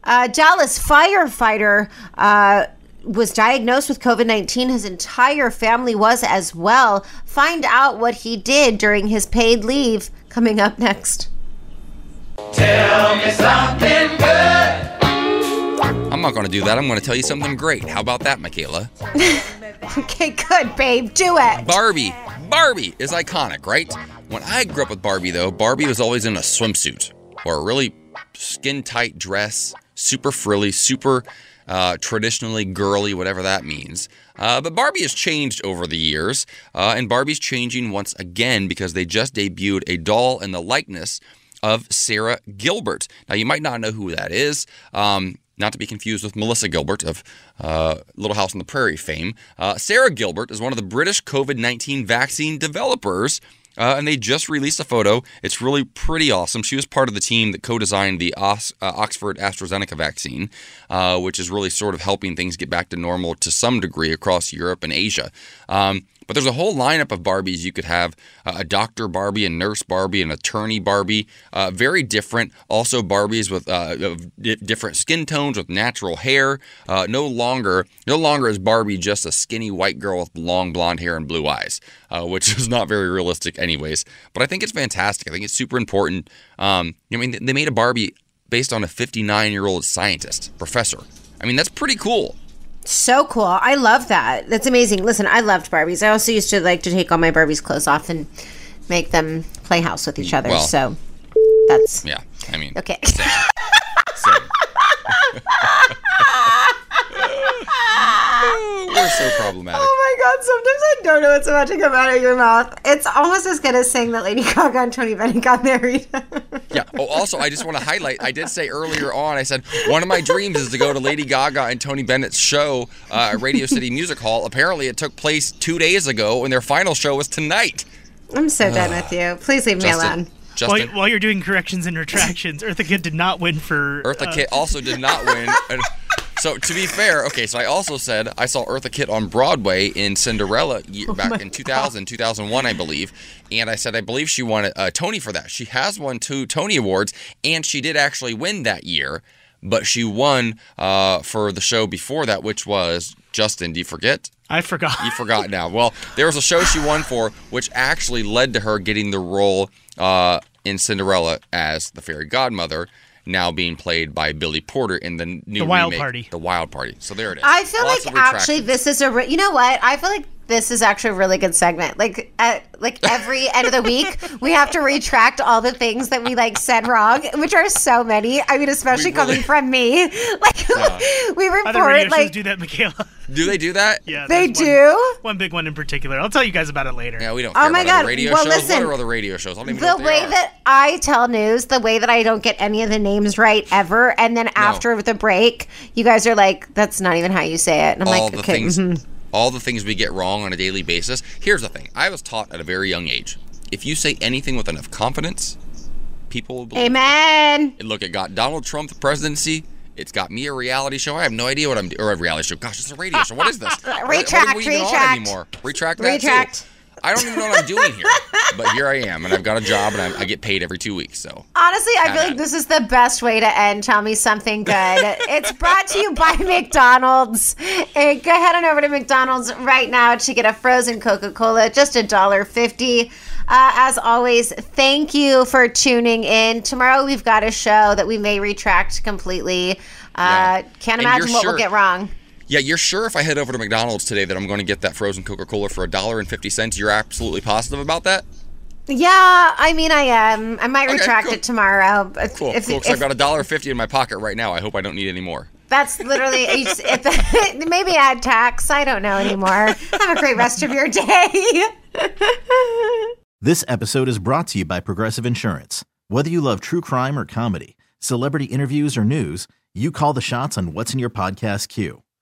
uh, Dallas firefighter. Uh, was diagnosed with COVID 19. His entire family was as well. Find out what he did during his paid leave coming up next.
Tell me something good.
I'm not going to do that. I'm going to tell you something great. How about that, Michaela? [laughs]
Okay, good, babe. Do it.
Barbie. Barbie is iconic, right? When I grew up with Barbie, though, Barbie was always in a swimsuit or a really skin tight dress, super frilly, super uh, traditionally girly, whatever that means. Uh, but Barbie has changed over the years, uh, and Barbie's changing once again because they just debuted a doll in the likeness of Sarah Gilbert. Now, you might not know who that is. Um, not to be confused with Melissa Gilbert of uh, Little House on the Prairie fame. Uh, Sarah Gilbert is one of the British COVID 19 vaccine developers. Uh, and they just released a photo. It's really pretty awesome. She was part of the team that co designed the Os- uh, Oxford AstraZeneca vaccine, uh, which is really sort of helping things get back to normal to some degree across Europe and Asia. Um, but there's a whole lineup of Barbies. You could have uh, a doctor Barbie, a nurse Barbie, an attorney Barbie. Uh, very different. Also Barbies with uh, different skin tones, with natural hair. Uh, no longer, no longer is Barbie just a skinny white girl with long blonde hair and blue eyes, uh, which [laughs] is not very realistic, anyways. But I think it's fantastic. I think it's super important. Um, I mean, they made a Barbie based on a 59 year old scientist, professor. I mean, that's pretty cool.
So cool. I love that. That's amazing. Listen, I loved Barbies. I also used to like to take all my Barbies clothes off and make them play house with each other.
Well-
so that's
Yeah, I mean,
okay.
same. Same. [laughs] [laughs] [laughs] We're so problematic.
Oh my god, sometimes I don't know what's about to come out of your mouth. It's almost as good as saying that Lady Gaga and Tony Bennett got married. [laughs]
Yeah. Oh, also, I just want to highlight. I did say earlier on. I said one of my dreams is to go to Lady Gaga and Tony Bennett's show uh, at Radio City Music Hall. Apparently, it took place two days ago, and their final show was tonight.
I'm so done with you. Please leave me
Justin,
alone.
While,
Justin,
while you're doing corrections and retractions, Eartha Kitt did not win for.
Eartha
uh,
Kitt also did not win. [laughs] So to be fair, okay, so I also said I saw Eartha Kitt on Broadway in Cinderella year, back in 2000, 2001, I believe, and I said I believe she won a, a Tony for that. She has won two Tony Awards, and she did actually win that year, but she won uh, for the show before that, which was Justin. Do you forget?
I forgot.
You forgot now. Well, there was a show she won for, which actually led to her getting the role uh, in Cinderella as the fairy godmother, now being played by Billy Porter in the new
The Wild
remake,
Party.
The Wild Party. So there it is.
I feel
Lots
like actually this is a re- you know what I feel like this is actually a really good segment. Like at like every end of the week, [laughs] we have to retract all the things that we like said wrong, which are so many. I mean, especially
really-
coming from me. [laughs] Like we report
shows
like
do that, Michaela.
Do they do that?
Yeah,
they
there's one-
do.
One big one in particular. I'll tell you guys about it later.
Yeah, we don't
Oh my
about
God.
radio
Well,
shows.
listen,
what are other radio shows? I don't even
the
know what they
way
are.
that I tell news, the way that I don't get any of the names right ever, and then after the break, you guys are like, "That's not even how you say it," and I'm
all
like,
the
"Okay."
things
mhm. [laughs]
all the things we get wrong on a daily basis. Here's the thing. I was taught at a very young age. If you say anything with enough confidence, people will believe.
Amen.
it. Look, it got Donald Trump the presidency. It's got me a reality show. I have no idea what I'm doing. Or a reality show. Gosh, it's a radio show. What is this? [laughs] What- what are
Retract,
we even on
retract.
anymore? Retract that too. I don't even know what I'm doing here. [laughs] But here I am, and I've got a job, and I, I get paid every two weeks. So
Honestly, I feel like this is the best way to end. Tell me something good. it's brought to you by [laughs] McDonald's. And go ahead on over to McDonald's right now to get a frozen Coca Cola, just a dollar fifty. Uh, as always, thank you for tuning in. Tomorrow we've got a show that we may retract completely. Uh, Can't imagine what we'll get wrong.
Yeah, you're sure if I head over to McDonald's today that I'm going to get that frozen Coca-Cola for a dollar and fifty cents? You're absolutely positive about that?
Yeah, I mean, I am. I might
Okay,
retract
cool.
it tomorrow. If,
Cool,
if,
cool.
If-
I've got a dollar fifty in my pocket right now. I hope I don't need any more.
That's literally [laughs] it's, [laughs] maybe add tax. I don't know anymore. Have a great rest of your day.
This episode is brought to you by Progressive Insurance. Whether you love true crime or comedy, celebrity interviews or news, you call the shots on what's in your podcast queue.